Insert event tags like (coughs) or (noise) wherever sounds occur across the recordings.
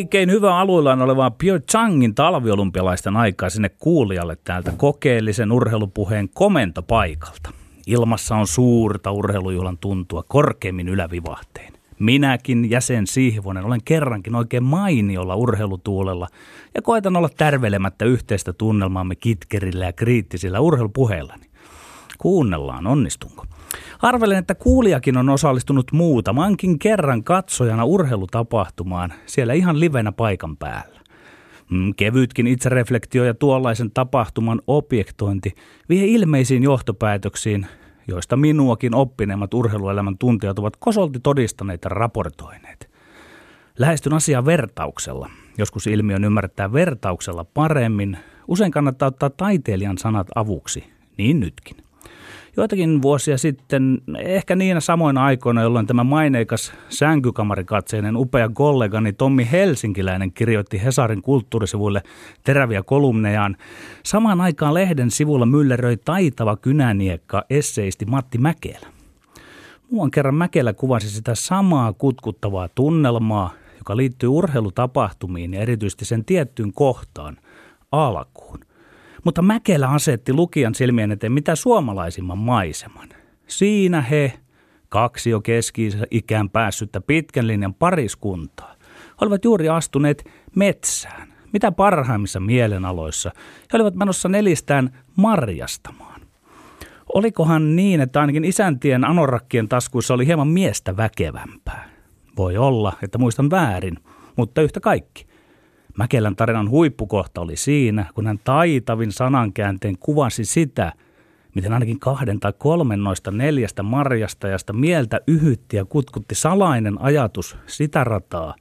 Oikein hyvä aluillaan olevaa Pyeongchangin talviolympialaisten aikaa sinne kuulijalle täältä kokeellisen urheilupuheen komentopaikalta. Ilmassa on suurta urheilujuhlan tuntua korkeimmin ylävivahteen. Minäkin, jäsen Sihvonen, olen kerrankin oikein mainiolla urheilutuulella ja koitan olla tärvelemättä yhteistä tunnelmaamme kitkerillä ja kriittisillä urheilupuheillani. Kuunnellaan, onnistunko? Arvelen, että kuulijakin on osallistunut muutamankin kerran katsojana urheilutapahtumaan siellä ihan livenä paikan päällä. Mm, kevytkin itsereflektio ja tuollaisen tapahtuman objektointi vie ilmeisiin johtopäätöksiin, joista minuakin oppineemmat urheiluelämän tuntijat ovat kosolti todistaneet ja raportoineet. Lähestyn asiaa vertauksella. Joskus ilmiön ymmärtää vertauksella paremmin. Usein kannattaa ottaa taiteilijan sanat avuksi, niin nytkin joitakin vuosia sitten, ehkä niinä samoina aikoina, jolloin tämä maineikas sänkykamarikatseinen upea kollegani Tommi Helsinkiläinen kirjoitti Hesarin kulttuurisivuille teräviä kolumnejaan. Samaan aikaan lehden sivulla mylleröi taitava kynäniekka esseisti Matti Mäkelä. Muuan kerran Mäkelä kuvasi sitä samaa kutkuttavaa tunnelmaa, joka liittyy urheilutapahtumiin ja erityisesti sen tiettyyn kohtaan, alkuun. Mutta Mäkelä asetti lukijan silmien eteen mitä suomalaisimman maiseman. Siinä he, kaksi jo keski-ikään päässyttä pitkän linjan pariskuntaa, olivat juuri astuneet metsään, mitä parhaimmissa mielenaloissa. He olivat menossa nelistään marjastamaan. Olikohan niin, että ainakin isäntien anorakkien taskuissa oli hieman miestä väkevämpää? Voi olla, että muistan väärin, mutta yhtä kaikki. Mäkelän tarinan huippukohta oli siinä, kun hän taitavin sanankäänteen kuvasi sitä, miten ainakin kahden tai kolmen noista neljästä marjastajasta mieltä yhytti ja kutkutti salainen ajatus sitä rataa,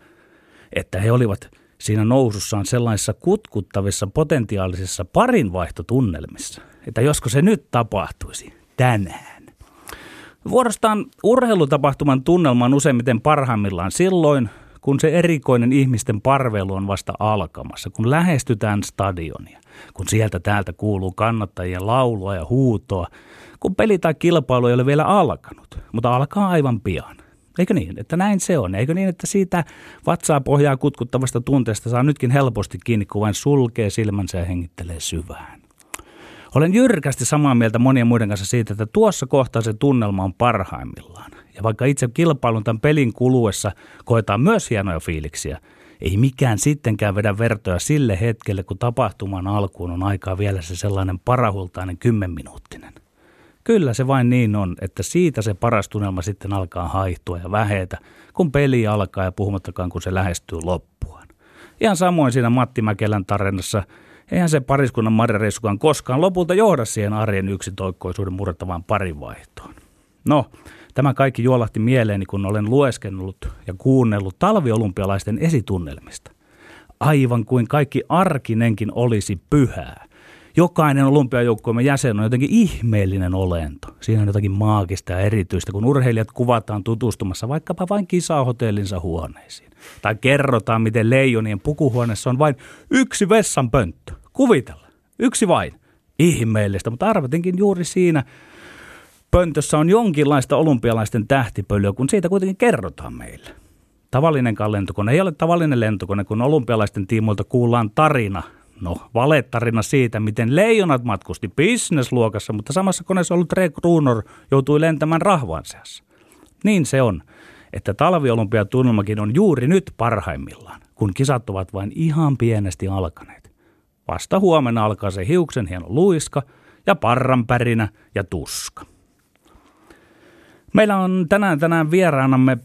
että he olivat siinä nousussaan sellaisissa kutkuttavissa potentiaalisissa parinvaihtotunnelmissa, että josko se nyt tapahtuisi tänään. Vuorostaan urheilutapahtuman tunnelma on useimmiten parhaimmillaan silloin, kun se erikoinen ihmisten parvelu on vasta alkamassa, kun lähestytään stadionia, kun sieltä täältä kuuluu kannattajien laulua ja huutoa, kun peli tai kilpailu ei ole vielä alkanut, mutta alkaa aivan pian. Eikö niin, että näin se on? Eikö niin, että siitä vatsaa pohjaa kutkuttavasta tunteesta saa nytkin helposti kiinni, kun vain sulkee silmänsä ja hengittelee syvään? Olen jyrkästi samaa mieltä monien muiden kanssa siitä, että tuossa kohtaa se tunnelma on parhaimmillaan. Ja vaikka itse kilpailun tämän pelin kuluessa koetaan myös hienoja fiiliksiä, ei mikään sittenkään vedä vertoja sille hetkelle, kun tapahtuman alkuun on aikaa vielä se sellainen parahultainen kymmenminuuttinen. Kyllä se vain niin on, että siitä se paras tunnelma sitten alkaa haihtua ja vähetä, kun peli alkaa ja puhumattakaan kun se lähestyy loppuaan. Ihan samoin siinä Matti Mäkelän tarinassa, eihän se pariskunnan marjareissukaan koskaan lopulta johda siihen arjen yksitoikkoisuuden murrettavaan parivaihtoon. No, Tämä kaikki juolahti mieleeni, kun olen lueskennut ja kuunnellut talviolympialaisten esitunnelmista. Aivan kuin kaikki arkinenkin olisi pyhää. Jokainen olympiajoukkueemme jäsen on jotenkin ihmeellinen olento. Siinä on jotakin maagista ja erityistä, kun urheilijat kuvataan tutustumassa vaikkapa vain kisahotellinsa huoneisiin. Tai kerrotaan, miten leijonien pukuhuoneessa on vain yksi vessanpönttö. Kuvitella. Yksi vain. Ihmeellistä, mutta arvatinkin juuri siinä, pöntössä on jonkinlaista olympialaisten tähtipölyä, kun siitä kuitenkin kerrotaan meille. Tavallinen lentokone ei ole tavallinen lentokone, kun olympialaisten tiimoilta kuullaan tarina. No, valetarina siitä, miten leijonat matkusti bisnesluokassa, mutta samassa koneessa ollut Rek Runor joutui lentämään rahvaan seassa. Niin se on, että talviolympiatunnelmakin on juuri nyt parhaimmillaan, kun kisat ovat vain ihan pienesti alkaneet. Vasta huomenna alkaa se hiuksen hieno luiska ja parranpärinä ja tuska. Meillä on tänään tänään vieraanamme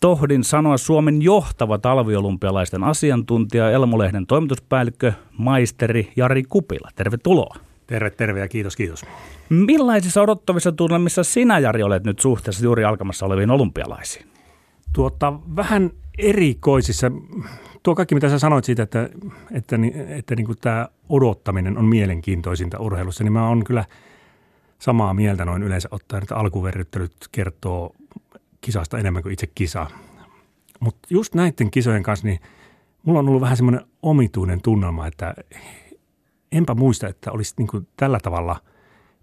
tohdin sanoa Suomen johtava talviolympialaisten asiantuntija, Elmolehden toimituspäällikkö, maisteri Jari Kupila. Tervetuloa. Terve, terve ja kiitos, kiitos. Millaisissa odottavissa tunnelmissa sinä, Jari, olet nyt suhteessa juuri alkamassa oleviin olympialaisiin? Tuota, vähän erikoisissa. Tuo kaikki, mitä sä sanoit siitä, että, että, että, että niin kuin tämä odottaminen on mielenkiintoisinta urheilussa, niin mä oon kyllä – samaa mieltä noin yleensä ottaen, että alkuverryttelyt kertoo kisasta enemmän kuin itse kisa. Mutta just näiden kisojen kanssa, niin mulla on ollut vähän semmoinen omituinen tunnelma, että enpä muista, että olisi niin kuin tällä tavalla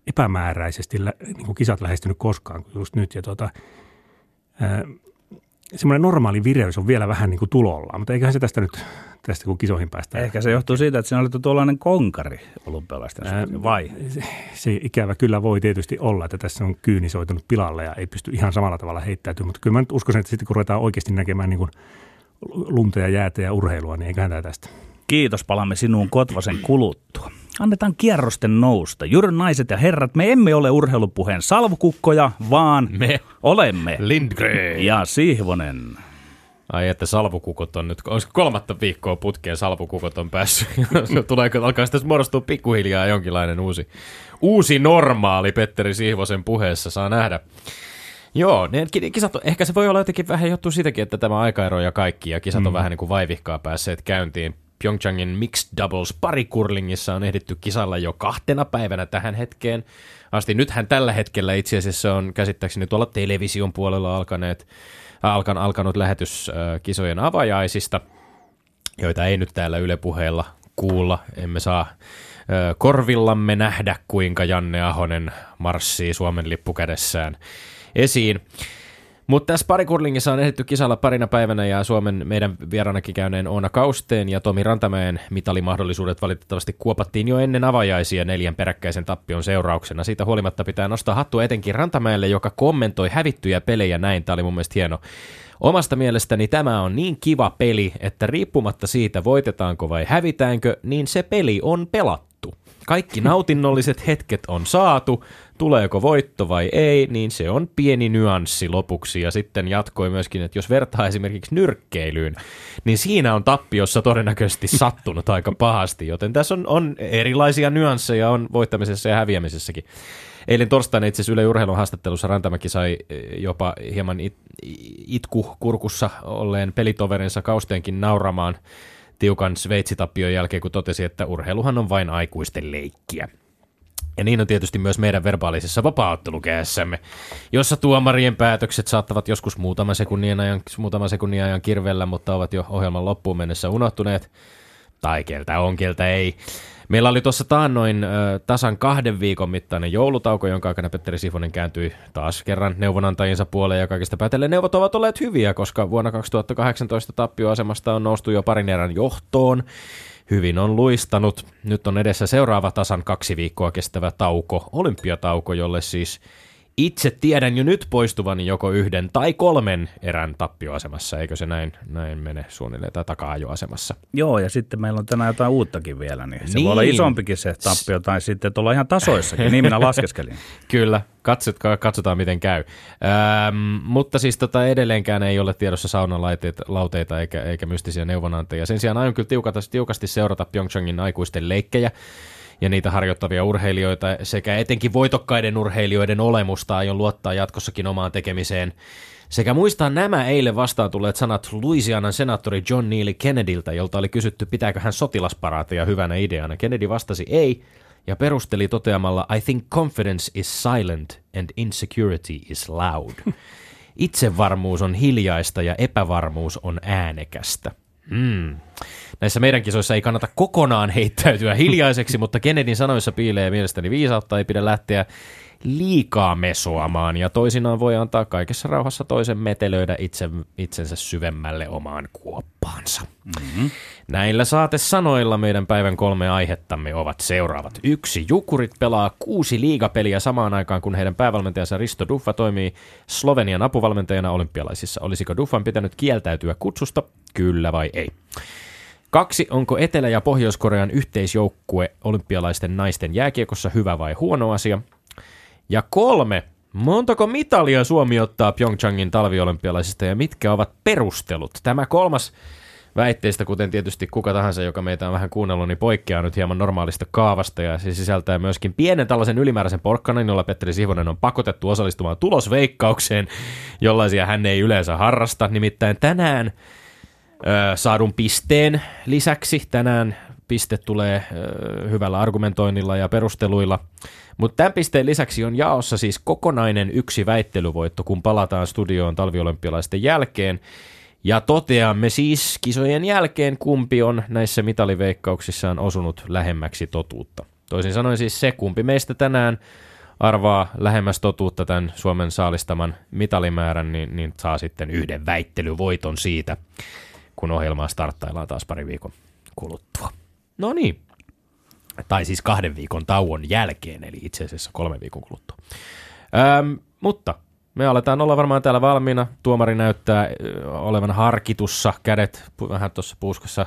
epämääräisesti niin kuin kisat lähestynyt koskaan kuin just nyt. Ja tuota, semmoinen normaali vireys on vielä vähän niin kuin tulolla, mutta eiköhän se tästä nyt, tästä kun kisoihin päästään. Ehkä se johtuu siitä, että siinä oli tuollainen konkari olympialaisten suhteen, vai? Se, se ikävä kyllä voi tietysti olla, että tässä on kyynisoitunut pilalle ja ei pysty ihan samalla tavalla heittäytymään, mutta kyllä mä nyt uskoisin, että sitten kun ruvetaan oikeasti näkemään niin kuin lunta ja jäätä ja urheilua, niin eiköhän tämä tästä. Kiitos, palamme sinuun Kotvasen kuluttua. Annetaan kierrosten nousta. Jyrön naiset ja herrat, me emme ole urheilupuheen salvukukkoja, vaan Me olemme Lindgren. ja Sihvonen. Ai että salvukukot on nyt, olisiko kolmatta viikkoa putkeen salvukukot on päässyt. (laughs) Tuleeko, alkaa sitten muodostua pikkuhiljaa jonkinlainen uusi, uusi normaali Petteri Sihvosen puheessa, saa nähdä. Joo, ne ki- kisat, on- ehkä se voi olla jotenkin vähän johtuu siitäkin, että tämä aikaero ja kaikki, ja kisat on vähän niin kuin vaivihkaa päässeet käyntiin. Pyeongchangin mixed doubles parikurlingissa on ehditty kisalla jo kahtena päivänä tähän hetkeen asti. Nythän tällä hetkellä itse asiassa on käsittääkseni tuolla television puolella alkaneet, alkan, alkanut lähetys äh, kisojen avajaisista, joita ei nyt täällä Yle puheella kuulla. Emme saa korvillamme nähdä, kuinka Janne Ahonen marssii Suomen lippu kädessään esiin. Mutta tässä parikurlingissa on ehditty kisalla parina päivänä ja Suomen meidän vieraanakin käyneen Oona Kausteen ja Tomi Rantamäen mitalimahdollisuudet valitettavasti kuopattiin jo ennen avajaisia neljän peräkkäisen tappion seurauksena. Siitä huolimatta pitää nostaa hattu etenkin Rantamäelle, joka kommentoi hävittyjä pelejä näin. Tämä oli mun mielestä hieno. Omasta mielestäni tämä on niin kiva peli, että riippumatta siitä voitetaanko vai hävitäänkö, niin se peli on pelattu. Kaikki (laughs) nautinnolliset hetket on saatu, tuleeko voitto vai ei, niin se on pieni nyanssi lopuksi. Ja sitten jatkoi myöskin, että jos vertaa esimerkiksi nyrkkeilyyn, niin siinä on tappiossa todennäköisesti (laughs) sattunut aika pahasti, joten tässä on, on erilaisia nyansseja on voittamisessa ja häviämisessäkin. Eilen torstaina itse asiassa Yle Urheilun haastattelussa Rantamäki sai eh, jopa hieman it, itku kurkussa olleen pelitoverinsa Kausteenkin nauramaan tiukan Sveitsitappion jälkeen, kun totesi, että urheiluhan on vain aikuisten leikkiä. Ja niin on tietysti myös meidän verbaalisessa vapaaottelukässämme, jossa tuomarien päätökset saattavat joskus muutaman sekunnin ajan, muutaman sekunnin ajan kirvellä, mutta ovat jo ohjelman loppuun mennessä unohtuneet. Tai keltä on, keltä ei. Meillä oli tuossa taannoin ö, tasan kahden viikon mittainen joulutauko, jonka aikana Petteri Sifonen kääntyi taas kerran neuvonantajinsa puoleen ja kaikista päätellen neuvot ovat olleet hyviä, koska vuonna 2018 tappioasemasta on noustu jo parin erän johtoon. Hyvin on luistanut. Nyt on edessä seuraava tasan kaksi viikkoa kestävä tauko, olympiatauko, jolle siis itse tiedän jo nyt poistuvani joko yhden tai kolmen erän tappioasemassa, eikö se näin, näin mene suunnilleen, tai taka-ajoasemassa. Joo, ja sitten meillä on tänään jotain uuttakin vielä, niin se Niin. voi olla isompikin se tappio, tai sitten että ollaan ihan tasoissakin, niin minä laskeskelin. (laughs) Kyllä, katsotaan, katsotaan miten käy. Ähm, mutta siis tota edelleenkään ei ole tiedossa saunalauteita lauteita eikä, eikä mystisiä neuvonantajia. Sen sijaan aion kyllä tiukata, tiukasti seurata Pyeongchangin aikuisten leikkejä ja niitä harjoittavia urheilijoita sekä etenkin voitokkaiden urheilijoiden olemusta aion luottaa jatkossakin omaan tekemiseen. Sekä muistaa nämä eilen vastaan tulleet sanat Louisianan senaattori John Neely Kennedyltä, jolta oli kysytty, pitääkö hän sotilasparaateja hyvänä ideana. Kennedy vastasi ei, ja perusteli toteamalla I think confidence is silent and insecurity is loud. (laughs) Itsevarmuus on hiljaista ja epävarmuus on äänekästä. Hmm. Näissä meidän kisoissa ei kannata kokonaan heittäytyä hiljaiseksi, (laughs) mutta Kennedyn sanoissa piilee mielestäni viisautta, ei pidä lähteä liikaa mesoamaan ja toisinaan voi antaa kaikessa rauhassa toisen metelöidä itse, itsensä syvemmälle omaan kuoppaansa. Mm-hmm. Näillä saatesanoilla meidän päivän kolme aihettamme ovat seuraavat. Yksi, Jukurit pelaa kuusi liigapeliä samaan aikaan, kun heidän päävalmentajansa Risto Duffa toimii Slovenian apuvalmentajana olympialaisissa. Olisiko Duffan pitänyt kieltäytyä kutsusta? Kyllä vai ei? Kaksi, onko Etelä- ja Pohjois-Korean yhteisjoukkue olympialaisten naisten jääkiekossa hyvä vai huono asia? Ja kolme, montako mitalia Suomi ottaa Pyeongchangin talviolympialaisista ja mitkä ovat perustelut? Tämä kolmas väitteistä, kuten tietysti kuka tahansa, joka meitä on vähän kuunnellut, niin poikkeaa nyt hieman normaalista kaavasta ja se sisältää myöskin pienen tällaisen ylimääräisen porkkanan, jolla Petteri Sivonen on pakotettu osallistumaan tulosveikkaukseen, jollaisia hän ei yleensä harrasta. Nimittäin tänään ö, saadun pisteen lisäksi tänään piste tulee ö, hyvällä argumentoinnilla ja perusteluilla. Mutta tämän pisteen lisäksi on jaossa siis kokonainen yksi väittelyvoitto, kun palataan studioon talviolympialaisten jälkeen. Ja toteamme siis kisojen jälkeen, kumpi on näissä mitaliveikkauksissaan osunut lähemmäksi totuutta. Toisin sanoen siis se, kumpi meistä tänään arvaa lähemmäs totuutta tämän Suomen saalistaman mitalimäärän, niin, niin saa sitten yhden väittelyvoiton siitä, kun ohjelmaa starttaillaan taas pari viikon kuluttua. No niin. Tai siis kahden viikon tauon jälkeen, eli itse asiassa kolme viikon kuluttua. Öm, mutta me aletaan olla varmaan täällä valmiina. Tuomari näyttää olevan harkitussa, kädet vähän tuossa puuskassa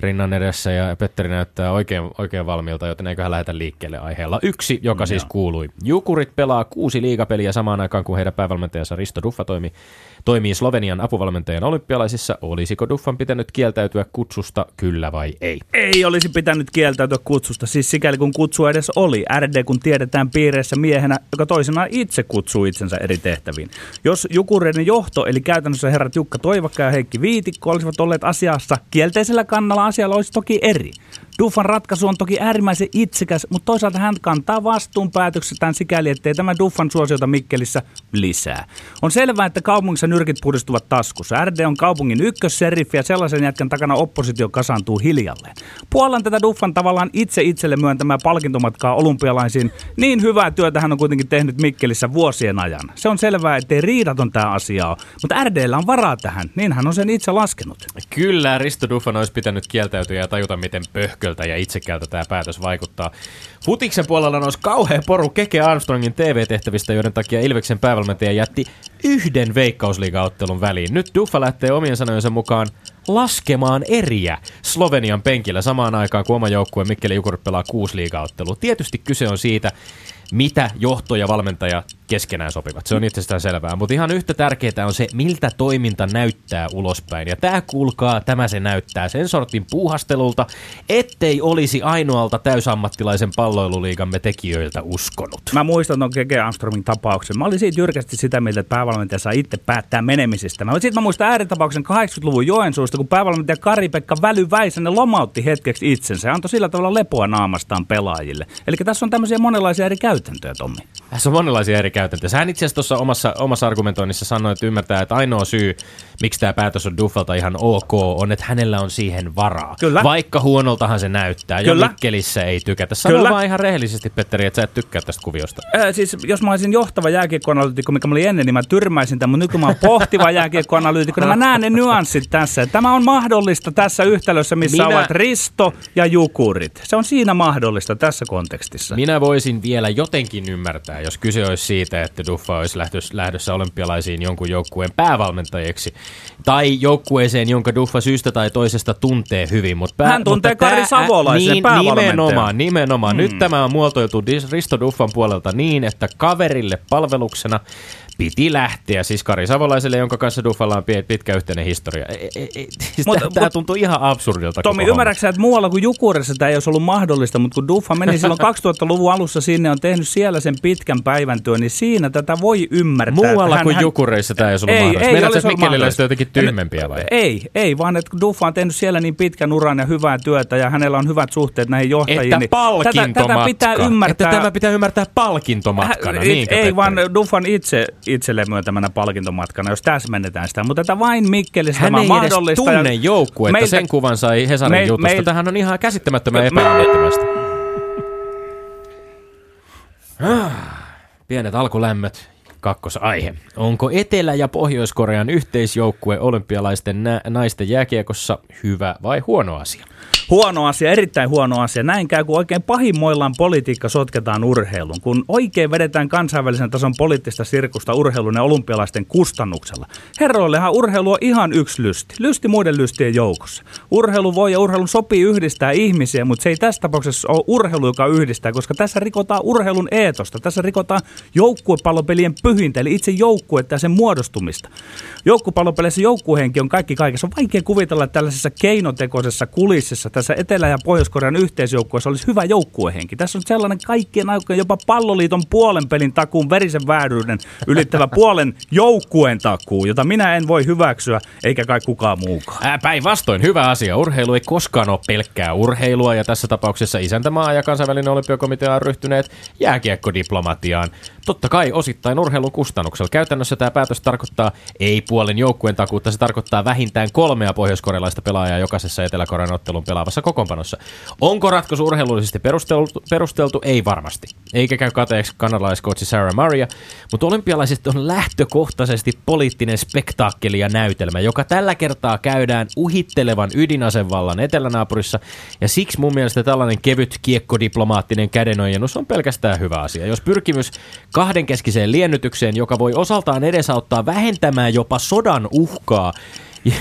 rinnan edessä ja Petteri näyttää oikein, oikein valmiilta, joten eiköhän lähdetä liikkeelle aiheella yksi, joka no, siis kuului. Jukurit pelaa kuusi liigapeliä samaan aikaan, kun heidän päävalmentajansa Risto Duffa toimi toimii Slovenian apuvalmentajan olympialaisissa. Olisiko Duffan pitänyt kieltäytyä kutsusta, kyllä vai ei? Ei olisi pitänyt kieltäytyä kutsusta, siis sikäli kun kutsu edes oli. RD kun tiedetään piireissä miehenä, joka toisenaan itse kutsuu itsensä eri tehtäviin. Jos Jukureiden johto, eli käytännössä herrat Jukka Toivakka ja Heikki Viitikko olisivat olleet asiassa kielteisellä kannalla, asialla olisi toki eri. Duffan ratkaisu on toki äärimmäisen itsekäs, mutta toisaalta hän kantaa vastuun päätöksetään sikäli, ettei tämä Duffan suosiota Mikkelissä lisää. On selvää, että kaupungissa nyrkit puhdistuvat taskussa. RD on kaupungin ykkösseriffi ja sellaisen jätkän takana oppositio kasaantuu hiljalleen. Puolan tätä Duffan tavallaan itse itselle myöntämää palkintomatkaa olympialaisiin. Niin hyvää työtä hän on kuitenkin tehnyt Mikkelissä vuosien ajan. Se on selvää, ettei riidaton tämä asia ole, mutta RDllä on varaa tähän, niin hän on sen itse laskenut. Kyllä, Risto Duffan olisi pitänyt kieltäytyä ja tajuta, miten pöhköltä ja itsekäältä tämä päätös vaikuttaa. Futiksen puolella nousi kauhean poru Keke Armstrongin TV-tehtävistä, joiden takia Ilveksen päävalmentaja jätti yhden veikkausliigaottelun väliin. Nyt Duffa lähtee omien sanojensa mukaan laskemaan eriä Slovenian penkillä samaan aikaan, kun oma joukkue Mikkeli Jukurit pelaa kuusi liigaottelua. Tietysti kyse on siitä, mitä johto ja valmentaja keskenään sopivat. Se on itsestään selvää. Mutta ihan yhtä tärkeää on se, miltä toiminta näyttää ulospäin. Ja tämä kuulkaa, tämä se näyttää sen sortin puuhastelulta, ettei olisi ainoalta täysammattilaisen palloiluliigamme tekijöiltä uskonut. Mä muistan tuon Keke Armstrongin tapauksen. Mä olin siitä jyrkästi sitä mieltä, että päävalmentaja saa itse päättää menemisestä. Mä, sitten mä muistan ääritapauksen 80-luvun Joensuusta, kun päävalmentaja Kari-Pekka Väly Väisänen lomautti hetkeksi itsensä ja antoi sillä tavalla lepoa naamastaan pelaajille. Eli tässä on tämmöisiä monenlaisia eri käytäntöjä, Tommi. Tässä on monenlaisia eri käytäntöjä. Sähän itse asiassa tuossa omassa, omassa argumentoinnissa sanoit, että ymmärtää, että ainoa syy, miksi tämä päätös on Duffalta ihan ok, on, että hänellä on siihen varaa. Kyllä. Vaikka huonoltahan se näyttää. Kyllä. Ja Mikkelissä ei tykätä. Sano Kyllä. vaan ihan rehellisesti, Petteri, että sä et tykkää tästä kuviosta. Ää, siis jos mä olisin johtava jääkiekkoanalyytikko, mikä mä olin ennen, niin mä tyrmäisin tämän. Mutta nyt kun mä oon pohtiva (laughs) jääkiekkoanalyytikko, niin mä näen ne nyanssit tässä. Tämä on mahdollista tässä yhtälössä, missä Minä... ovat Risto ja Jukurit. Se on siinä mahdollista tässä kontekstissa. Minä voisin vielä jotenkin ymmärtää, jos kyse olisi siitä, että Duffa olisi lähdössä, lähdössä olympialaisiin jonkun joukkueen päävalmentajiksi. Tai joukkueeseen, jonka Duffa syystä tai toisesta tuntee hyvin. Mutta pää, Hän tuntee mutta Kari Savolaisen niin, Nimenomaan, nimenomaan. Hmm. Nyt tämä on muotoiltu Risto Duffan puolelta niin, että kaverille palveluksena piti lähteä. Siis Kari Savolaiselle, jonka kanssa Duffalla on pitkä yhteinen historia. E, e, e, siis tämä tuntuu ihan absurdilta. Tommi, ymmärrätkö että muualla kuin Jukurissa tämä ei olisi ollut mahdollista, mutta kun Duffa meni silloin (laughs) 2000-luvun alussa sinne, on tehnyt siellä sen pitkän päivän työn, niin siinä tätä voi ymmärtää. Muualla hän, kuin hän, Jukureissa tämä ei olisi ollut ei, mahdollista. Meidän että Mikkelillä jotenkin tyhmempiä vai? Ei, ei, vaan että Duffa on tehnyt siellä niin pitkän uran ja hyvää työtä ja hänellä on hyvät suhteet näihin johtajiin. Että niin palkintomatka. Tätä, tätä pitää ymmärtää. Että tämä pitää ymmärtää palkintomatkana. Äh, ei, vaan Duffan itse, itselle myöntämänä palkintomatkana, jos täsmennetään sitä. Mutta tätä vain Mikkelistä Hän ei mahdollista. Hän tunne joukkuetta, meiltä, sen kuvan sai Hesarin meil, jutusta. Meil, Tähän on ihan käsittämättömän. Ah, pienet alkulämmöt kakkosaihe. Onko Etelä- ja Pohjois-Korean yhteisjoukkue olympialaisten nä- naisten jääkiekossa hyvä vai huono asia? Huono asia, erittäin huono asia. Näin käy, kun oikein pahimmoillaan politiikka sotketaan urheilun. Kun oikein vedetään kansainvälisen tason poliittista sirkusta urheilun ja olympialaisten kustannuksella. Herroillehan urheilu on ihan yksi lysti. Lysti muiden lystien joukossa. Urheilu voi ja urheilun sopii yhdistää ihmisiä, mutta se ei tässä tapauksessa ole urheilu, joka yhdistää, koska tässä rikotaan urheilun eetosta. Tässä rikotaan joukkuepallopelien pyhintä, eli itse joukkuetta ja sen muodostumista. Joukkuepallopeleissä joukkuehenki on kaikki kaikessa. On vaikea kuvitella tällaisessa keinotekoisessa kulississa tässä Etelä- ja Pohjois-Korean yhteisjoukkueessa olisi hyvä joukkuehenki. Tässä on sellainen kaikkien aikojen jopa palloliiton puolen pelin takuun verisen vääryyden ylittävä (laughs) puolen joukkueen takuu, jota minä en voi hyväksyä, eikä kai kukaan muukaan. Päinvastoin, hyvä asia. Urheilu ei koskaan ole pelkkää urheilua, ja tässä tapauksessa isäntämaa ja kansainvälinen olympiakomitea on ryhtyneet jääkiekkodiplomatiaan. Totta kai osittain urheilun kustannuksella. Käytännössä tämä päätös tarkoittaa ei puolen joukkueen takuutta, se tarkoittaa vähintään kolmea pohjoiskorealaista pelaajaa jokaisessa Etelä-Korean ottelun pelaa pelaavassa kokoonpanossa. Onko ratkaisu urheilullisesti perusteltu? perusteltu? Ei varmasti. Eikä käy kateeksi kanalaiskootsi Sarah Maria, mutta olympialaiset on lähtökohtaisesti poliittinen spektaakkeli ja näytelmä, joka tällä kertaa käydään uhittelevan ydinasevallan etelänaapurissa, ja siksi mun mielestä tällainen kevyt kiekkodiplomaattinen kädenojennus on pelkästään hyvä asia. Jos pyrkimys kahdenkeskiseen liennytykseen, joka voi osaltaan edesauttaa vähentämään jopa sodan uhkaa,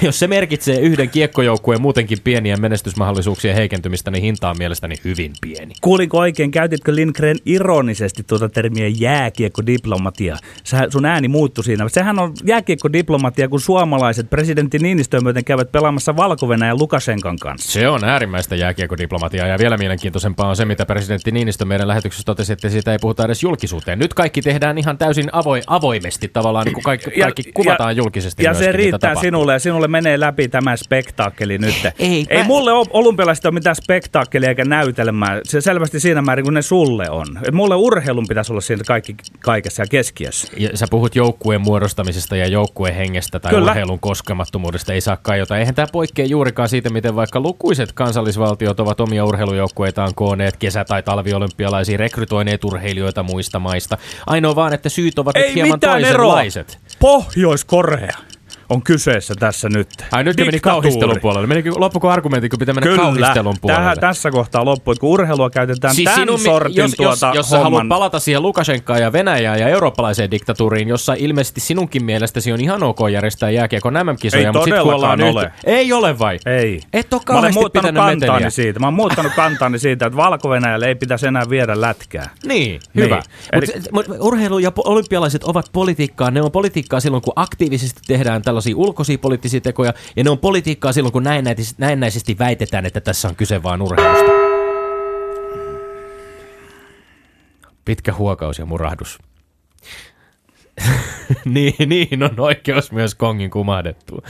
jos se merkitsee yhden kiekkojoukkueen muutenkin pieniä menestysmahdollisuuksien heikentymistä, niin hinta on mielestäni hyvin pieni. Kuulinko oikein, käytitkö Lindgren ironisesti tuota termiä jääkiekkodiplomatia? Sä, sun ääni muuttui siinä. Sehän on jääkiekkodiplomatia, kun suomalaiset presidentti Niinistö myöten käyvät pelaamassa valko ja Lukashenkan kanssa. Se on äärimmäistä jääkiekkodiplomatiaa ja vielä mielenkiintoisempaa on se, mitä presidentti Niinistö meidän lähetyksessä totesi, että siitä ei puhuta edes julkisuuteen. Nyt kaikki tehdään ihan täysin avo, avoimesti tavallaan, niin kuin kaikki, kaikki kuvataan ja, julkisesti. Ja se riittää sinulle ja sinulle menee läpi tämä spektaakkeli nyt. Ei, ei mä... mulle olympialaiset ole mitään spektaakkelia eikä näytelmää. Se selvästi siinä määrin kuin ne sulle on. Et mulle urheilun pitäisi olla siinä kaikki, kaikessa ja keskiössä. Ja sä puhut joukkueen muodostamisesta ja joukkueen hengestä tai Kyllä. urheilun koskemattomuudesta. Ei saa kajota. Eihän tämä poikkea juurikaan siitä, miten vaikka lukuiset kansallisvaltiot ovat omia urheilujoukkueitaan kooneet kesä- tai talviolympialaisiin, rekrytoineet urheilijoita muista maista. Ainoa vaan, että syyt ovat Ei hieman toisenlaiset. Eroa. Pohjois-Korea on kyseessä tässä nyt. Ai nyt meni kauhistelun puolelle. Meni loppuko argumentti, kun pitää mennä Kyllä, kauhistelun puolelle? Tähän, tässä kohtaa loppu, että kun urheilua käytetään siis tämän sinun, sortin jos, tuota jos, jos sä haluat palata siihen Lukashenkaan ja Venäjään ja eurooppalaiseen diktatuuriin, jossa ilmeisesti sinunkin mielestäsi on ihan ok järjestää jääkiekon MM-kisoja, ei mutta sit, kun ollaan ole. Yhtä... Ei ole vai? Ei. Et ole Mä olen muuttanut kantaani siitä. Mä oon muuttanut kantaani siitä, että valko ei pitäisi enää viedä lätkää. Niin, hyvä. Niin. Eli... Mut, urheilu ja olympialaiset ovat politiikkaa. Ne on politiikkaa silloin, kun aktiivisesti tehdään tällaisia ulkoisia poliittisia tekoja, ja ne on politiikkaa silloin, kun näennäisesti väitetään, että tässä on kyse vain urheilusta. Pitkä huokaus ja murahdus. (laughs) niin, niin on oikeus myös kongin kumahdettua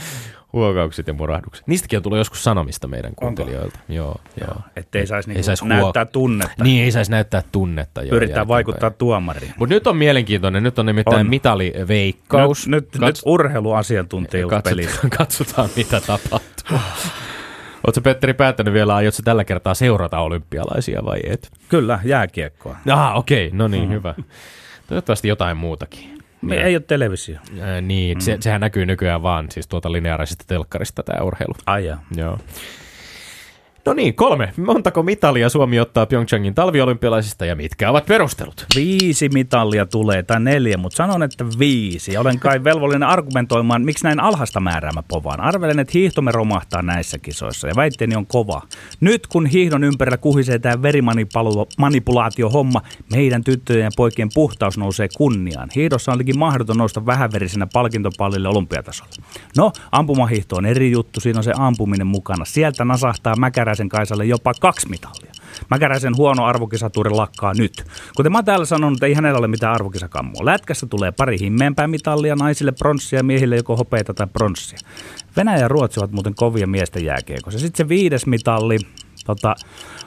huokaukset ja murahdukset. Niistäkin on tullut joskus sanomista meidän kuuntelijoilta. Joo, joo. Että ei saisi niinku sais näyttää huo... tunnetta. Niin, ei saisi näyttää tunnetta. Jo Pyritään vaikuttaa tuomariin. Mutta nyt on mielenkiintoinen. Nyt on nimittäin on. mitaliveikkaus. Nyt, nyt, Kats... nyt urheiluasiantuntijuus katsotaan, (laughs) katsotaan, mitä tapahtuu. Oletko Petteri päättänyt vielä, aiotko tällä kertaa seurata olympialaisia vai et? Kyllä, jääkiekkoa. Ah, okei, okay. no niin, mm. hyvä. Toivottavasti jotain muutakin. Me ei ole televisio. Ää, niin, mm. se, sehän näkyy nykyään vaan siis tuota lineaarisesta telkkarista tämä urheilu. Ai ja. Joo. No niin, kolme. Montako mitalia Suomi ottaa Pyeongchangin talviolympialaisista ja mitkä ovat perustelut? Viisi mitalia tulee, tai neljä, mutta sanon, että viisi. Olen kai velvollinen argumentoimaan, miksi näin alhasta määrää mä povaan. Arvelen, että hiihtomme romahtaa näissä kisoissa, ja väitteeni on kova. Nyt kun hiihdon ympärillä kuhisee tämä verimanipulaatio-homma, meidän tyttöjen ja poikien puhtaus nousee kunniaan. Hiihdossa on olikin mahdoton nousta vähäverisenä palkintopallille olympiatasolla. No, ampumahiihto on eri juttu, siinä on se ampuminen mukana. Sieltä nasahtaa mäkärä Mäkäräisen Kaisalle jopa kaksi mitalia. Mäkäräisen huono arvokisatuuri lakkaa nyt. Kuten mä täällä sanonut, ei hänellä ole mitään arvokisakammua. Lätkässä tulee pari himmeämpää mitalia, naisille pronssia miehille joko hopeita tai pronssia. Venäjä ja Ruotsi ovat muuten kovia miesten jääkiekossa. Sitten se viides mitalli, tota,